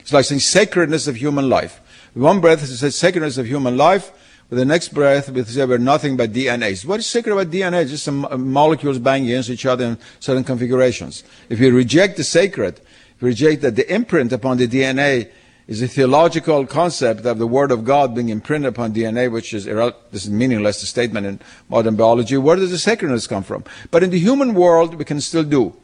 It's like saying sacredness of human life. one breath, it says sacredness of human life, with the next breath, we say we're nothing but DNAs. What is sacred about DNA? Just some uh, molecules banging against each other in certain configurations. If you reject the sacred, if you reject that the imprint upon the DNA is a theological concept of the Word of God being imprinted upon DNA, which is this is meaningless statement in modern biology. Where does the sacredness come from? But in the human world, we can still do.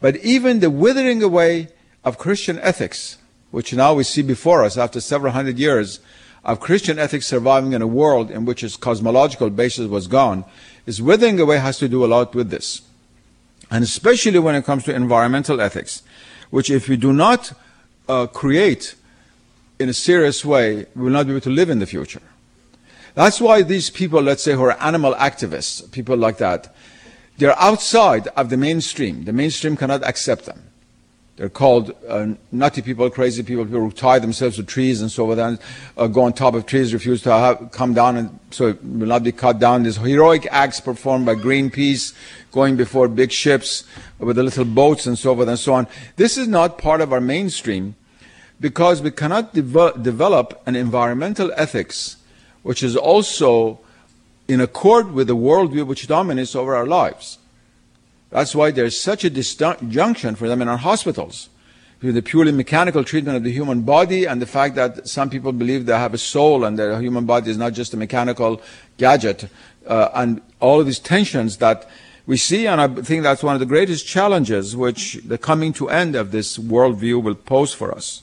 But even the withering away of Christian ethics, which now we see before us after several hundred years, of Christian ethics surviving in a world in which its cosmological basis was gone is withering away has to do a lot with this. And especially when it comes to environmental ethics, which if we do not uh, create in a serious way, we will not be able to live in the future. That's why these people, let's say, who are animal activists, people like that, they're outside of the mainstream. The mainstream cannot accept them. They're called uh, nutty people, crazy people, people who tie themselves to trees and so on, uh, go on top of trees, refuse to have, come down, and so it will not be cut down. These heroic acts performed by Greenpeace, going before big ships with the little boats and so forth and so on. This is not part of our mainstream because we cannot devel- develop an environmental ethics which is also in accord with the worldview which dominates over our lives. That's why there's such a disjunction for them in our hospitals. Through the purely mechanical treatment of the human body and the fact that some people believe they have a soul and their human body is not just a mechanical gadget, uh, and all of these tensions that we see, and I think that's one of the greatest challenges which the coming to end of this worldview will pose for us.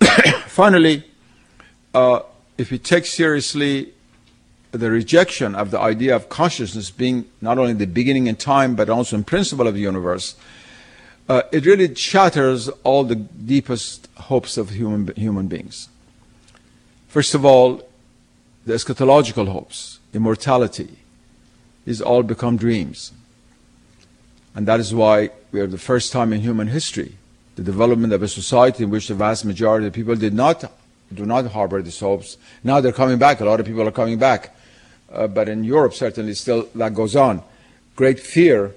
Finally, uh, if we take seriously the rejection of the idea of consciousness being not only the beginning in time but also in principle of the universe, uh, it really shatters all the deepest hopes of human, human beings. First of all, the eschatological hopes, immortality, these all become dreams. And that is why we are the first time in human history, the development of a society in which the vast majority of people did not do not harbor these hopes. Now they're coming back. A lot of people are coming back. Uh, but in Europe, certainly, still that goes on. Great fear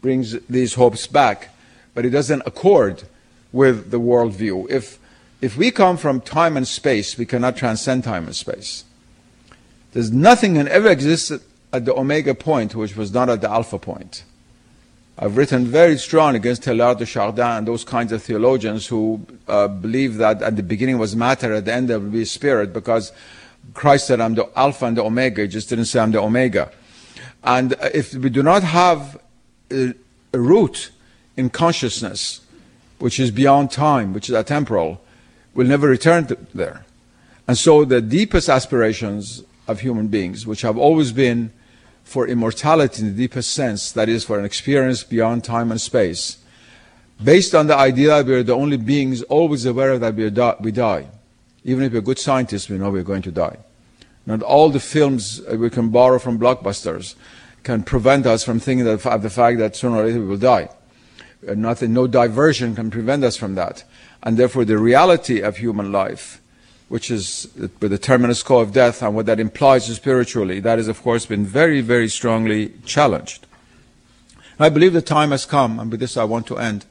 brings these hopes back, but it doesn't accord with the worldview. If, if we come from time and space, we cannot transcend time and space. There's nothing that ever existed at the omega point which was not at the alpha point. I've written very strong against Teilhard de Chardin and those kinds of theologians who uh, believe that at the beginning was matter, at the end there will be spirit, because Christ said, I'm the Alpha and the Omega. He just didn't say I'm the Omega. And if we do not have a, a root in consciousness, which is beyond time, which is atemporal, we'll never return to there. And so the deepest aspirations of human beings, which have always been for immortality in the deepest sense, that is, for an experience beyond time and space, based on the idea that we are the only beings always aware that we, we die. Even if we're good scientists, we know we're going to die. Not all the films uh, we can borrow from blockbusters can prevent us from thinking of the fact that sooner or later we will die. Nothing, no diversion can prevent us from that. And therefore, the reality of human life which is the terminus quo of death and what that implies spiritually, that has, of course, been very, very strongly challenged. I believe the time has come, and with this I want to end.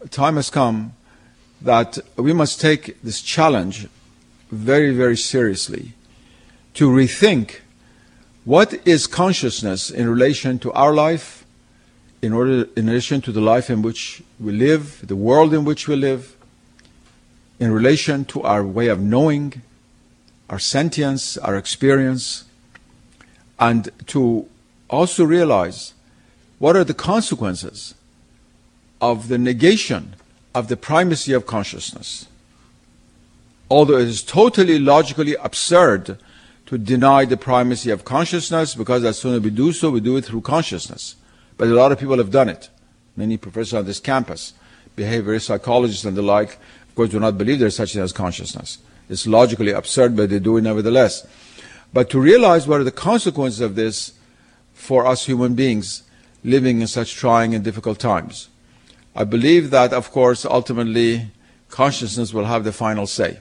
The Time has come that we must take this challenge very, very seriously to rethink what is consciousness in relation to our life, in order in relation to the life in which we live, the world in which we live, in relation to our way of knowing, our sentience, our experience, and to also realize what are the consequences of the negation of the primacy of consciousness. Although it is totally logically absurd to deny the primacy of consciousness because as soon as we do so, we do it through consciousness. But a lot of people have done it. Many professors on this campus, behavioral psychologists and the like, of course, do not believe there is such thing as consciousness. It's logically absurd, but they do it nevertheless. But to realize what are the consequences of this for us human beings living in such trying and difficult times. I believe that, of course, ultimately consciousness will have the final say.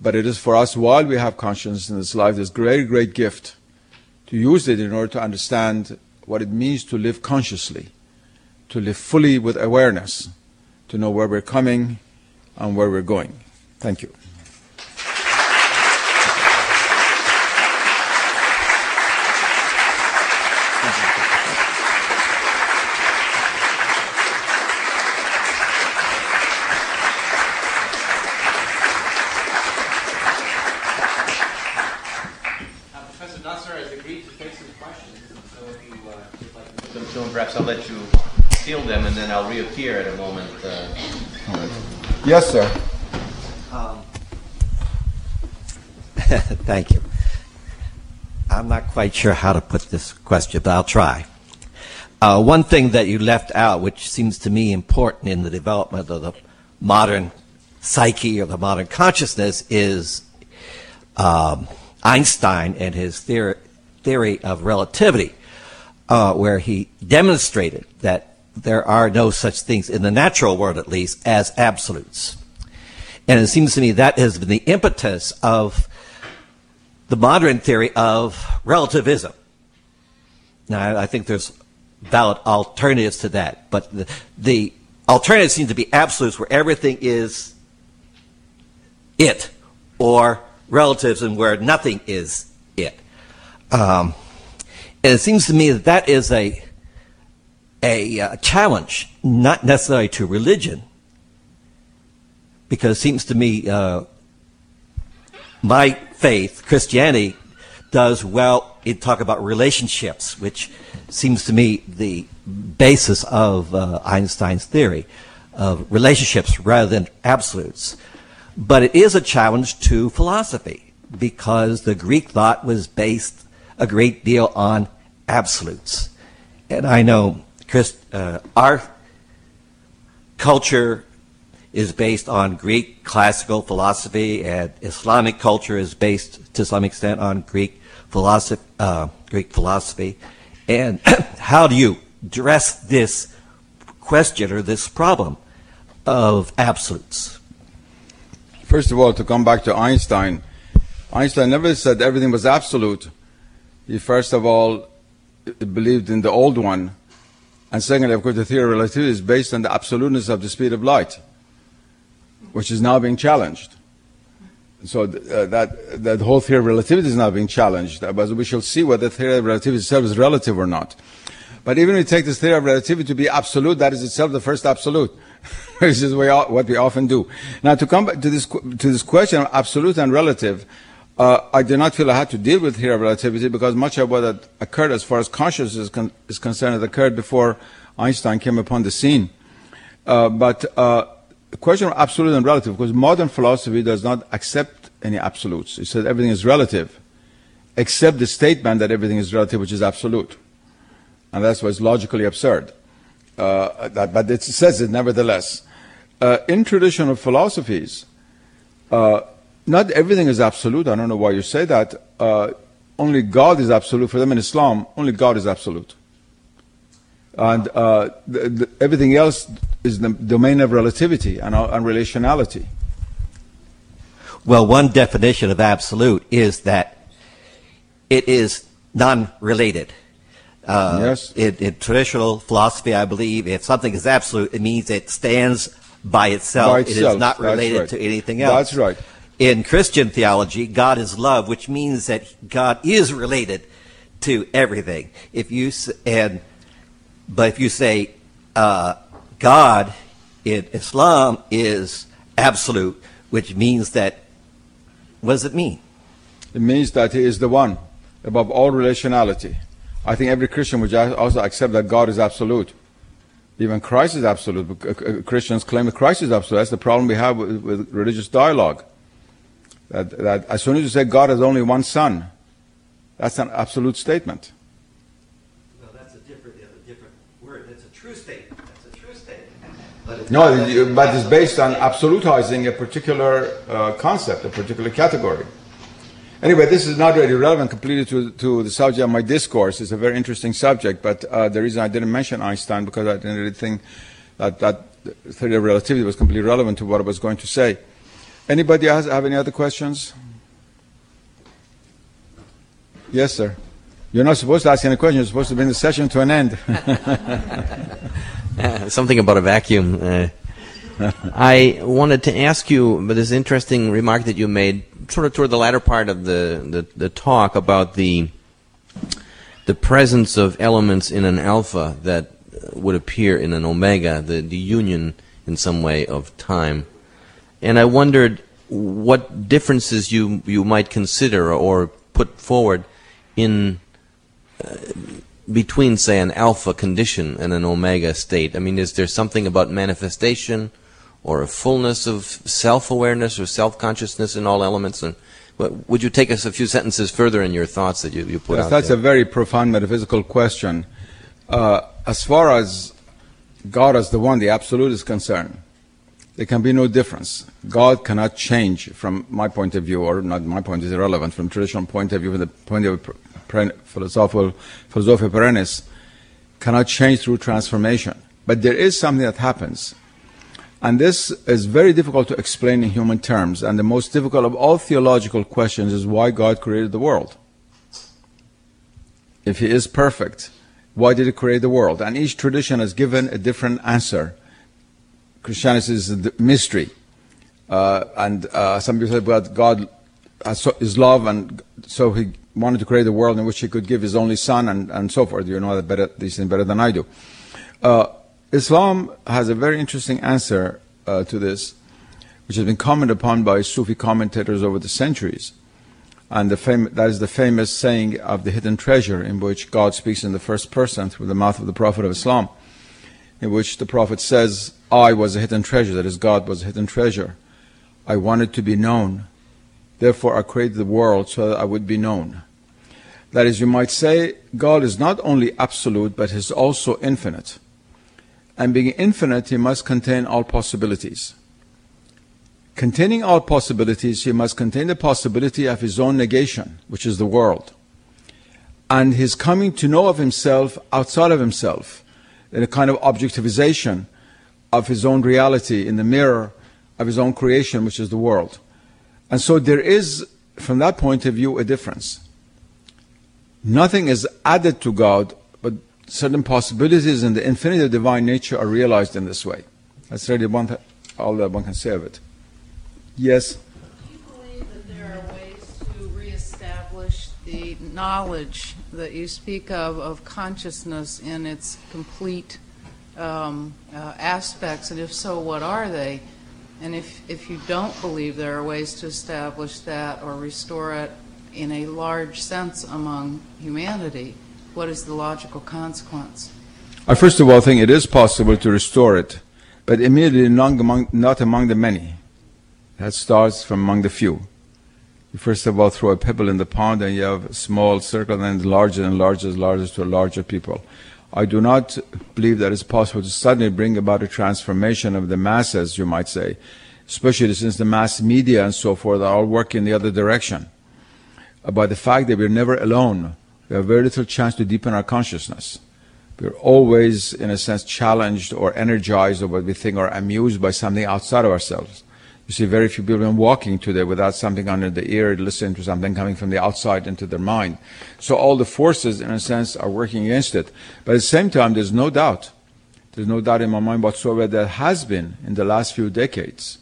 But it is for us, while we have consciousness in this life, this great, great gift to use it in order to understand what it means to live consciously, to live fully with awareness, to know where we're coming and where we're going. Thank you. perhaps I'll let you field them and then I'll reappear at a moment. Uh, Yes, sir. Um, thank you. I'm not quite sure how to put this question, but I'll try. Uh, one thing that you left out, which seems to me important in the development of the modern psyche or the modern consciousness, is um, Einstein and his theory, theory of relativity, uh, where he demonstrated that there are no such things, in the natural world at least, as absolutes. And it seems to me that has been the impetus of the modern theory of relativism. Now, I think there's valid alternatives to that, but the, the alternatives seem to be absolutes where everything is it, or relativism where nothing is it. Um, and it seems to me that that is a a uh, challenge, not necessarily to religion, because it seems to me uh, my faith, Christianity, does well in talk about relationships, which seems to me the basis of uh, Einstein's theory of relationships rather than absolutes. But it is a challenge to philosophy because the Greek thought was based a great deal on absolutes. And I know Chris, uh, our culture is based on Greek classical philosophy, and Islamic culture is based to some extent on Greek philosophy. Uh, Greek philosophy, and how do you address this question or this problem of absolutes? First of all, to come back to Einstein, Einstein never said everything was absolute. He first of all believed in the old one, and secondly, of course, the theory of relativity is based on the absoluteness of the speed of light, which is now being challenged. So uh, that that whole theory of relativity is now being challenged. But we shall see whether the theory of relativity itself is relative or not. But even if we take this theory of relativity to be absolute, that is itself the first absolute, which is what we often do. Now, to come back to this to this question of absolute and relative, uh, I do not feel I had to deal with theory of relativity because much of what occurred as far as consciousness is, con- is concerned had occurred before Einstein came upon the scene. Uh, but uh, the question of absolute and relative, because modern philosophy does not accept any absolutes. It says everything is relative, except the statement that everything is relative, which is absolute. And that's what's logically absurd. Uh, that, but it says it nevertheless. Uh, in traditional philosophies, uh, not everything is absolute. I don't know why you say that. Uh, only God is absolute. For them in Islam, only God is absolute. And uh, the, the, everything else is the domain of relativity and, uh, and relationality. Well, one definition of absolute is that it is non-related. Uh, yes. In, in, traditional philosophy, I believe if something is absolute, it means it stands by itself. By itself. It is not related right. to anything else. That's right in Christian theology, God is love, which means that God is related to everything. If you and but if you say uh, God in Islam is absolute, which means that what does it mean? It means that He is the one above all relationality. I think every Christian would also accept that God is absolute. Even Christ is absolute. Christians claim that Christ is absolute. That's the problem we have with, with religious dialogue that, that as soon as you say God has only one son, that's an absolute statement. Well, that's a different, a different word. That's a true statement. That's a true statement. But no, but it's based on absolutizing a particular uh, concept, a particular category. Anyway, this is not really relevant completely to, to the subject of my discourse. It's a very interesting subject, but uh, the reason I didn't mention Einstein because I didn't really think that that theory of relativity was completely relevant to what I was going to say. Anybody else have any other questions? Yes, sir. You're not supposed to ask any questions. You're supposed to bring the session to an end. something about a vacuum. Uh, I wanted to ask you about this interesting remark that you made, sort of toward the latter part of the, the, the talk about the the presence of elements in an alpha that would appear in an omega, the, the union in some way of time and I wondered what differences you you might consider or put forward in uh, between, say, an alpha condition and an omega state. I mean, is there something about manifestation or a fullness of self-awareness or self-consciousness in all elements? And would you take us a few sentences further in your thoughts that you, you put yes, out that's there? a very profound metaphysical question. Uh, as far as God as the one, the absolute is concerned, there can be no difference. God cannot change from my point of view, or not my point is irrelevant, from traditional point of view, from the point of philosophical, philosophia perennis, cannot change through transformation. But there is something that happens. And this is very difficult to explain in human terms. And the most difficult of all theological questions is why God created the world. If He is perfect, why did He create the world? And each tradition has given a different answer. Christianity is a mystery. Uh, and uh, some people say, but God is love, and so He wanted to create a world in which He could give His only Son, and, and so forth. You know that better, these things better than I do. Uh, Islam has a very interesting answer uh, to this, which has been commented upon by Sufi commentators over the centuries. And the fam- that is the famous saying of the hidden treasure, in which God speaks in the first person through the mouth of the Prophet of Islam, in which the Prophet says, I was a hidden treasure, that is, God was a hidden treasure. I wanted to be known. Therefore, I created the world so that I would be known. That is, you might say, God is not only absolute, but He's also infinite and being infinite, he must contain all possibilities. Containing all possibilities, he must contain the possibility of his own negation, which is the world, and his coming to know of himself outside of himself, a kind of objectivization of his own reality in the mirror of his own creation, which is the world. And so there is, from that point of view, a difference. Nothing is added to God but certain possibilities in the infinity of divine nature are realized in this way. That's really one th- all that one can say of it. Yes? Do you believe that there are ways to reestablish the knowledge that you speak of, of consciousness in its complete um, uh, aspects? And if so, what are they? And if, if you don't believe there are ways to establish that or restore it in a large sense among humanity, what is the logical consequence? I first of all think it is possible to restore it, but immediately not among, not among the many. That starts from among the few. You first of all throw a pebble in the pond and you have a small circle and then larger and larger and larger to larger people. I do not believe that it's possible to suddenly bring about a transformation of the masses, you might say, especially since the mass media and so forth are all working in the other direction. Uh, by the fact that we're never alone we have very little chance to deepen our consciousness. We're always, in a sense, challenged or energized or what we think or amused by something outside of ourselves. You see very few people walking today without something under the ear, listening to something coming from the outside into their mind. So all the forces, in a sense, are working against it. But at the same time, there's no doubt, there's no doubt in my mind whatsoever that has been, in the last few decades,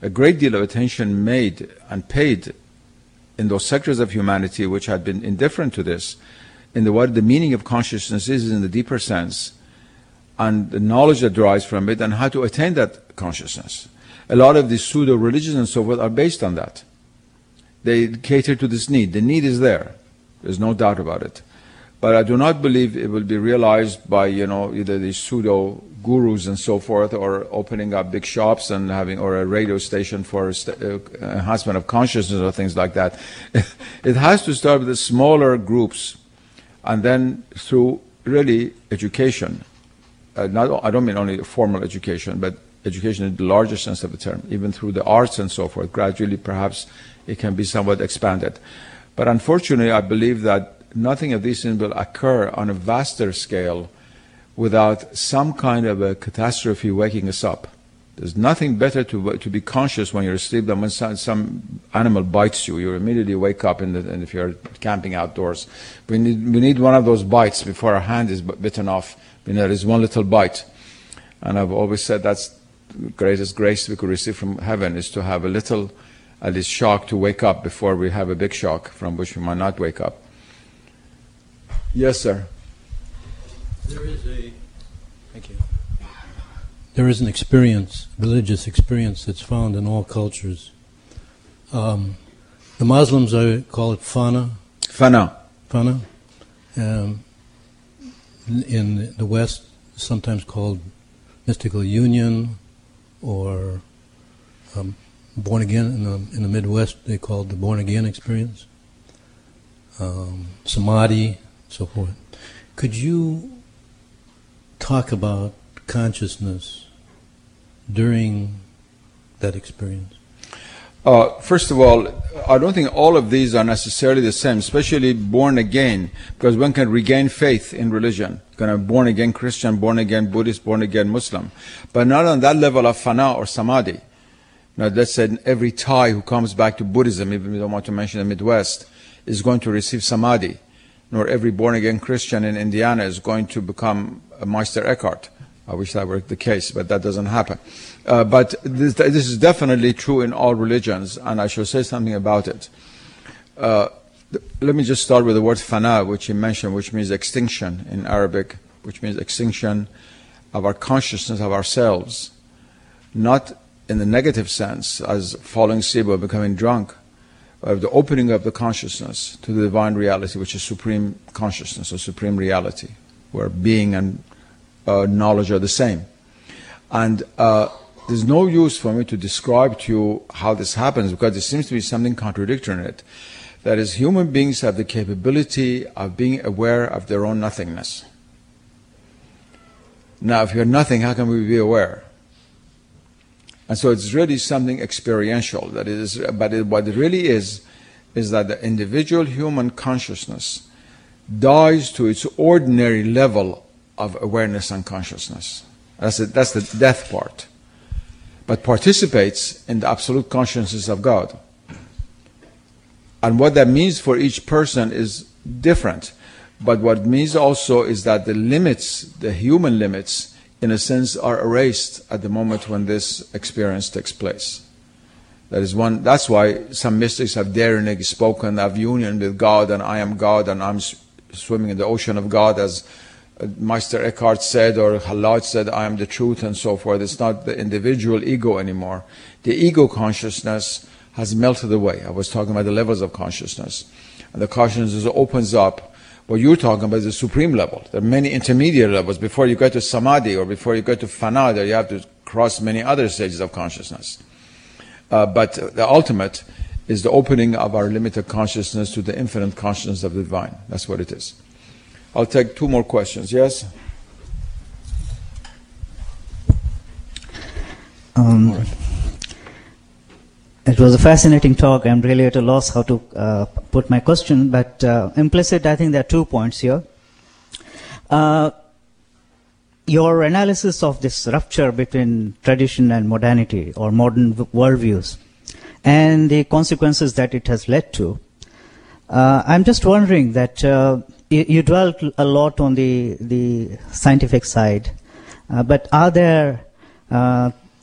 a great deal of attention made and paid in those sectors of humanity which had been indifferent to this, in the what the meaning of consciousness is in the deeper sense, and the knowledge that derives from it, and how to attain that consciousness. A lot of these pseudo religions and so forth are based on that. They cater to this need. The need is there. There's no doubt about it. But I do not believe it will be realized by, you know, either these pseudo gurus and so forth, or opening up big shops and having, or a radio station for st- uh, enhancement of consciousness or things like that. it has to start with the smaller groups, and then through really education. Uh, not, I don't mean only formal education, but education in the larger sense of the term, even through the arts and so forth. Gradually, perhaps it can be somewhat expanded. But unfortunately, I believe that nothing of these things will occur on a vaster scale without some kind of a catastrophe waking us up. There's nothing better to, to be conscious when you're asleep than when some, some animal bites you. You immediately wake up in the, and if you're camping outdoors. We need, we need one of those bites before our hand is bitten off. You know, there is one little bite. And I've always said that's greatest grace we could receive from heaven is to have a little, at least shock to wake up before we have a big shock from which we might not wake up. Yes, sir. There is a. Thank you. There is an experience, religious experience, that's found in all cultures. Um, the Muslims are, call it fana. Fana. Fana. Um, in the West, sometimes called mystical union, or um, born again. In the, in the Midwest, they call it the born again experience. Um, samadhi, so forth. Could you talk about consciousness during that experience? Uh, first of all, I don't think all of these are necessarily the same, especially born again, because one can regain faith in religion. Kind of born again Christian, born again Buddhist, born again Muslim, but not on that level of fana or samadhi. Now, let's say every Thai who comes back to Buddhism, even if we don't want to mention the Midwest, is going to receive samadhi. Nor every born again Christian in Indiana is going to become a Meister Eckhart. I wish that were the case, but that doesn't happen. Uh, but this, this, is definitely true in all religions, and I shall say something about it. Uh, let me just start with the word fana, which he mentioned, which means extinction in Arabic, which means extinction of our consciousness of ourselves. Not in the negative sense, as falling asleep or becoming drunk, of the opening of the consciousness to the divine reality, which is supreme consciousness or supreme reality, where being and uh, knowledge are the same. And uh, there's no use for me to describe to you how this happens because there seems to be something contradictory in it. That is, human beings have the capability of being aware of their own nothingness. Now, if you're nothing, how can we be aware? And so it's really something experiential. That is, but it, what it really is, is that the individual human consciousness dies to its ordinary level of awareness and consciousness. That's, the, that's the death part. But participates in the absolute consciousness of God. And what that means for each person is different. But what it means also is that the limits, the human limits, in a sense, are erased at the moment when this experience takes place. That is one. That's why some mystics have daringly spoken of union with God, and I am God, and I'm swimming in the ocean of God, as uh, Meister Eckhart said, or Hallaj said, I am the truth, and so forth. It's not the individual ego anymore. The ego consciousness has melted away. I was talking about the levels of consciousness. And the consciousness opens up. What you're talking about is the supreme level. There are many intermediate levels. Before you get to samadhi or before you get to fana, you have to cross many other stages of consciousness. Uh, but the ultimate is the opening of our limited consciousness to the infinite consciousness of the divine. That's what it is. I'll take two more questions. Yes? Um, was a fascinating talk. I'm really at a loss how to uh, put my question, but uh, implicit, I think there are two points here. Uh, your analysis of this rupture between tradition and modernity or modern worldviews and the consequences that it has led to. Uh, I'm just wondering that uh, you, you dwelt a lot on the the scientific side, uh, but are there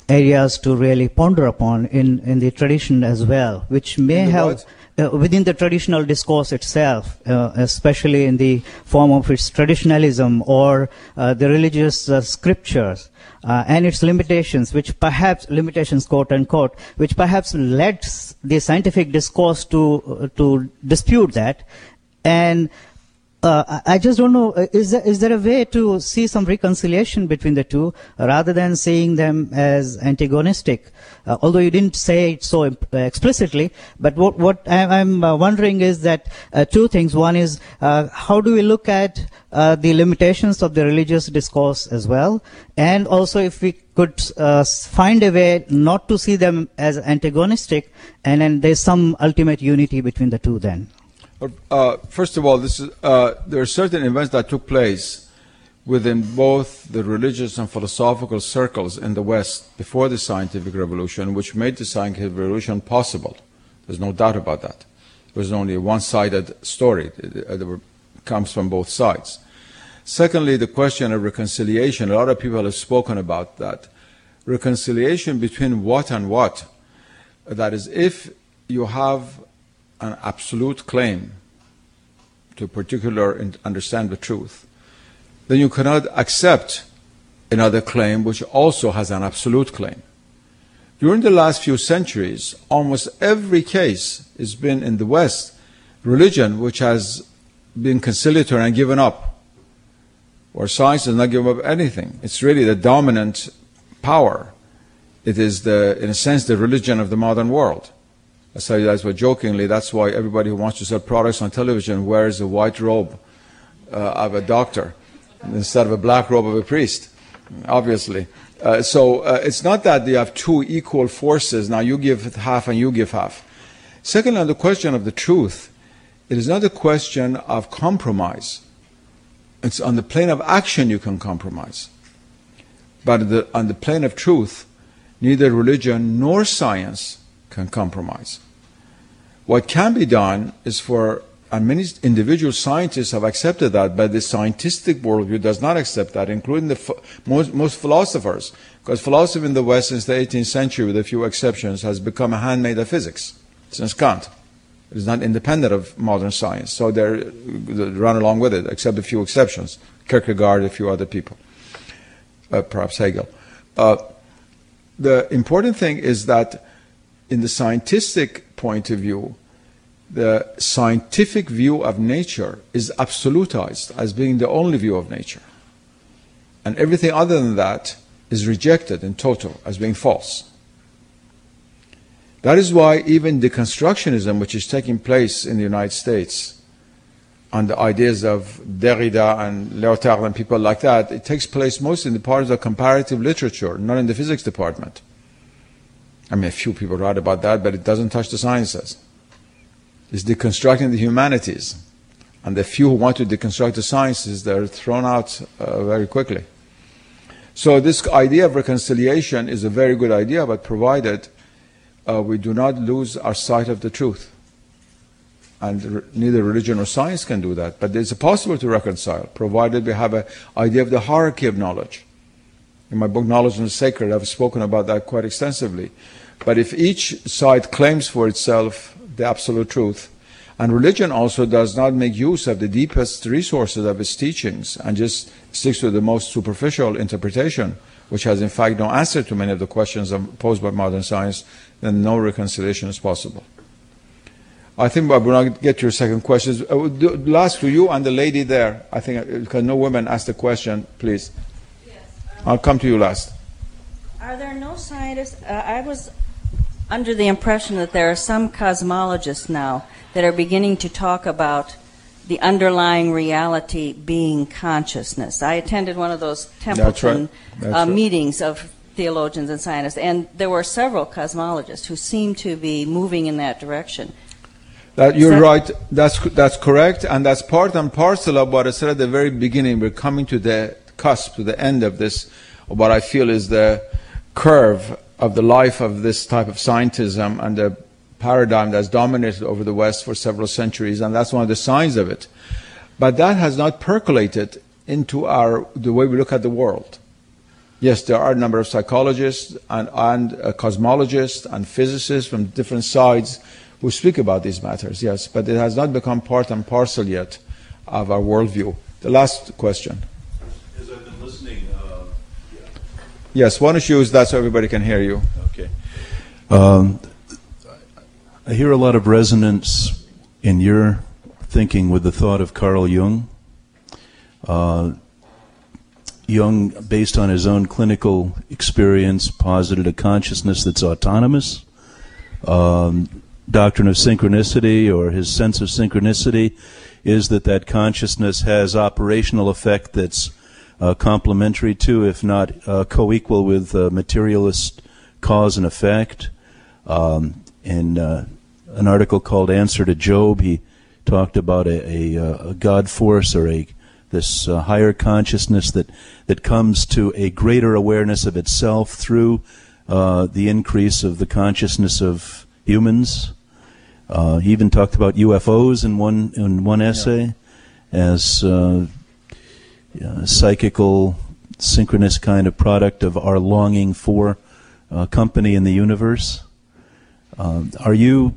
areas to really ponder upon in, in the tradition as well, which may have uh, within the traditional discourse itself, uh, especially in the form of its traditionalism or uh, the religious uh, scriptures and its limitations, which perhaps limitations quote unquote, which perhaps led the scientific discourse to to dispute that. And uh, I just don't know. Uh, is there, is there a way to see some reconciliation between the two rather than seeing them as antagonistic? Uh, although you didn't say it so explicitly, but what, what I'm uh, wondering is that uh, two things. One is uh, how do we look at the limitations of the religious discourse as well, and also if we could find a way not to see them as antagonistic, and then there's some ultimate unity between the two. Then. Uh, first of all, is, uh, there are certain events that took place within both the religious and philosophical circles in the West before the scientific revolution, which made the scientific revolution possible. There's no doubt about that. It was only a one-sided story. It, it comes from both sides. Secondly, the question of reconciliation. A lot of people have spoken about that. Reconciliation between what and what. That is, if you have an absolute claim to particular understand the truth, then you cannot accept another claim which also has an absolute claim. During the last few centuries, almost every case has been in the West religion which has been conciliatory and given up, or science has not given up anything. It's really the dominant power. It is the, in a sense, the religion of the modern world. I say that why jokingly. That's why everybody who wants to sell products on television wears a white robe uh, of a doctor instead of a black robe of a priest, obviously. Uh, so uh, it's not that you have two equal forces. Now you give half and you give half. Second, on the question of the truth, it is not a question of compromise. It's on the plane of action you can compromise. But the, on the plane of truth, neither religion nor science can compromise. What can be done is for, and many individual scientists have accepted that, but the scientific worldview does not accept that, including the most, most philosophers. Because philosophy in the West since the 18th century, with a few exceptions, has become a handmaid of physics since Kant. It is not independent of modern science. So they run along with it, except a few exceptions. Kierkegaard, a few other people, uh, perhaps Hegel. Uh, the important thing is that in the scientific point of view, the scientific view of nature is absolutized as being the only view of nature. And everything other than that is rejected in total as being false. That is why even deconstructionism, which is taking place in the United States, on the ideas of Derrida and Lyotard and people like that, it takes place mostly in the part of comparative literature, not in the physics department. I mean, a few people write about that, but it doesn't touch the sciences. It's deconstructing the humanities. And the few who want to deconstruct the sciences, they're thrown out uh, very quickly. So, this idea of reconciliation is a very good idea, but provided uh, we do not lose our sight of the truth. And neither religion or science can do that. But it's possible to reconcile, provided we have an idea of the hierarchy of knowledge. In my book, Knowledge and the Sacred, I've spoken about that quite extensively. But if each side claims for itself the absolute truth, and religion also does not make use of the deepest resources of its teachings and just sticks to the most superficial interpretation, which has in fact no answer to many of the questions posed by modern science, then no reconciliation is possible. I think we're going to get to your second question. Uh, last to you and the lady there. I think uh, because no women asked the question, please. I'll come to you last. Are there no scientists? Uh, I was under the impression that there are some cosmologists now that are beginning to talk about the underlying reality being consciousness. I attended one of those Templeton right. uh, right. meetings of theologians and scientists, and there were several cosmologists who seemed to be moving in that direction. That you're that right. That's that's correct, and that's part and parcel of what I said at the very beginning. We're coming to the cusp, to the end of this, what I feel is the curve of the life of this type of scientism and the paradigm that's dominated over the West for several centuries, and that's one of the signs of it. But that has not percolated into our the way we look at the world. Yes, there are a number of psychologists and, and uh, cosmologists and physicists from different sides who speak about these matters, yes, but it has not become part and parcel yet of our worldview. The last question. As I've been listening, uh, yeah. Yes, why don't you use that so everybody can hear you? Okay. Um, I hear a lot of resonance in your thinking with the thought of Carl Jung. Uh, Jung, based on his own clinical experience, posited a consciousness that's autonomous. Um, doctrine of synchronicity or his sense of synchronicity is that that consciousness has operational effect that's uh, complementary to, if not uh, co-equal with uh, materialist cause and effect. Um, and uh, an article called Answer to Job. He talked about a, a, a God force or a this uh, higher consciousness that that comes to a greater awareness of itself through uh, the increase of the consciousness of humans. Uh, he even talked about UFOs in one in one essay yeah. as uh, psychical, synchronous kind of product of our longing for uh, company in the universe. Uh, are you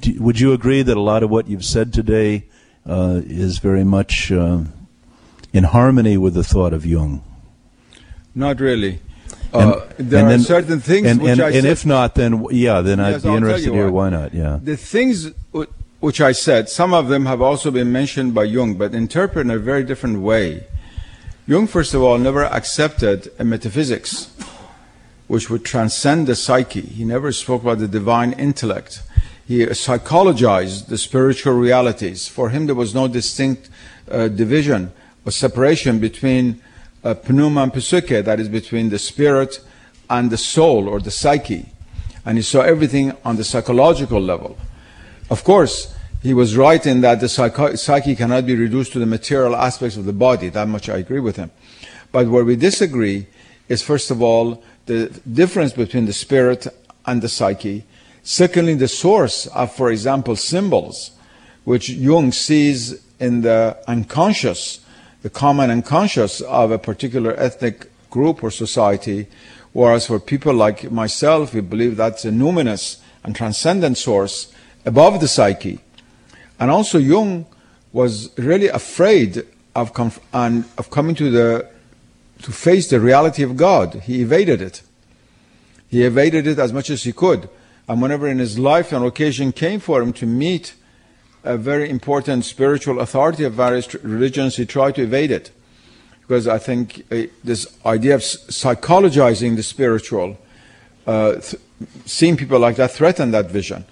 do, would you agree that a lot of what you've said today uh, is very much uh, in harmony with the thought of Jung? Not really. And, uh, there are then, certain things and, which and, I and said, if not, then yeah, then yes, I'd be I'll interested to hear why not. Yeah, the things which I said, some of them have also been mentioned by Jung, but interpreted in a very different way. Jung, first of all, never accepted a metaphysics which would transcend the psyche. He never spoke about the divine intellect he psychologized the spiritual realities. For him, there was no distinct uh, division or separation between uh, pneuma and psyche, that is between the spirit and the soul or the psyche. And he saw everything on the psychological level. Of course, he was right in that the psyche cannot be reduced to the material aspects of the body. That much I agree with him. But where we disagree is, first of all, the difference between the spirit and the psyche. Secondly, the source of, for example, symbols, which Jung sees in the unconscious, the common unconscious of a particular ethnic group or society, whereas for people like myself, we believe that's a numinous and transcendent source above the psyche. And also, Jung was really afraid of, conf- and of coming to the to face the reality of God. He evaded it. He evaded it as much as he could. And whenever in his life an occasion came for him to meet a very important spiritual authority of various religions, he tried to evade it. Because I think uh, this idea of psychologizing the spiritual, uh, th- seeing people like that threaten that vision.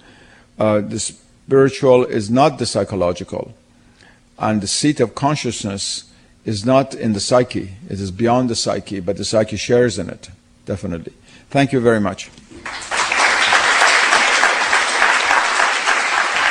Uh, the spiritual is not the psychological. And the seat of consciousness is not in the psyche. It is beyond the psyche, but the psyche shares in it, definitely. Thank you very much.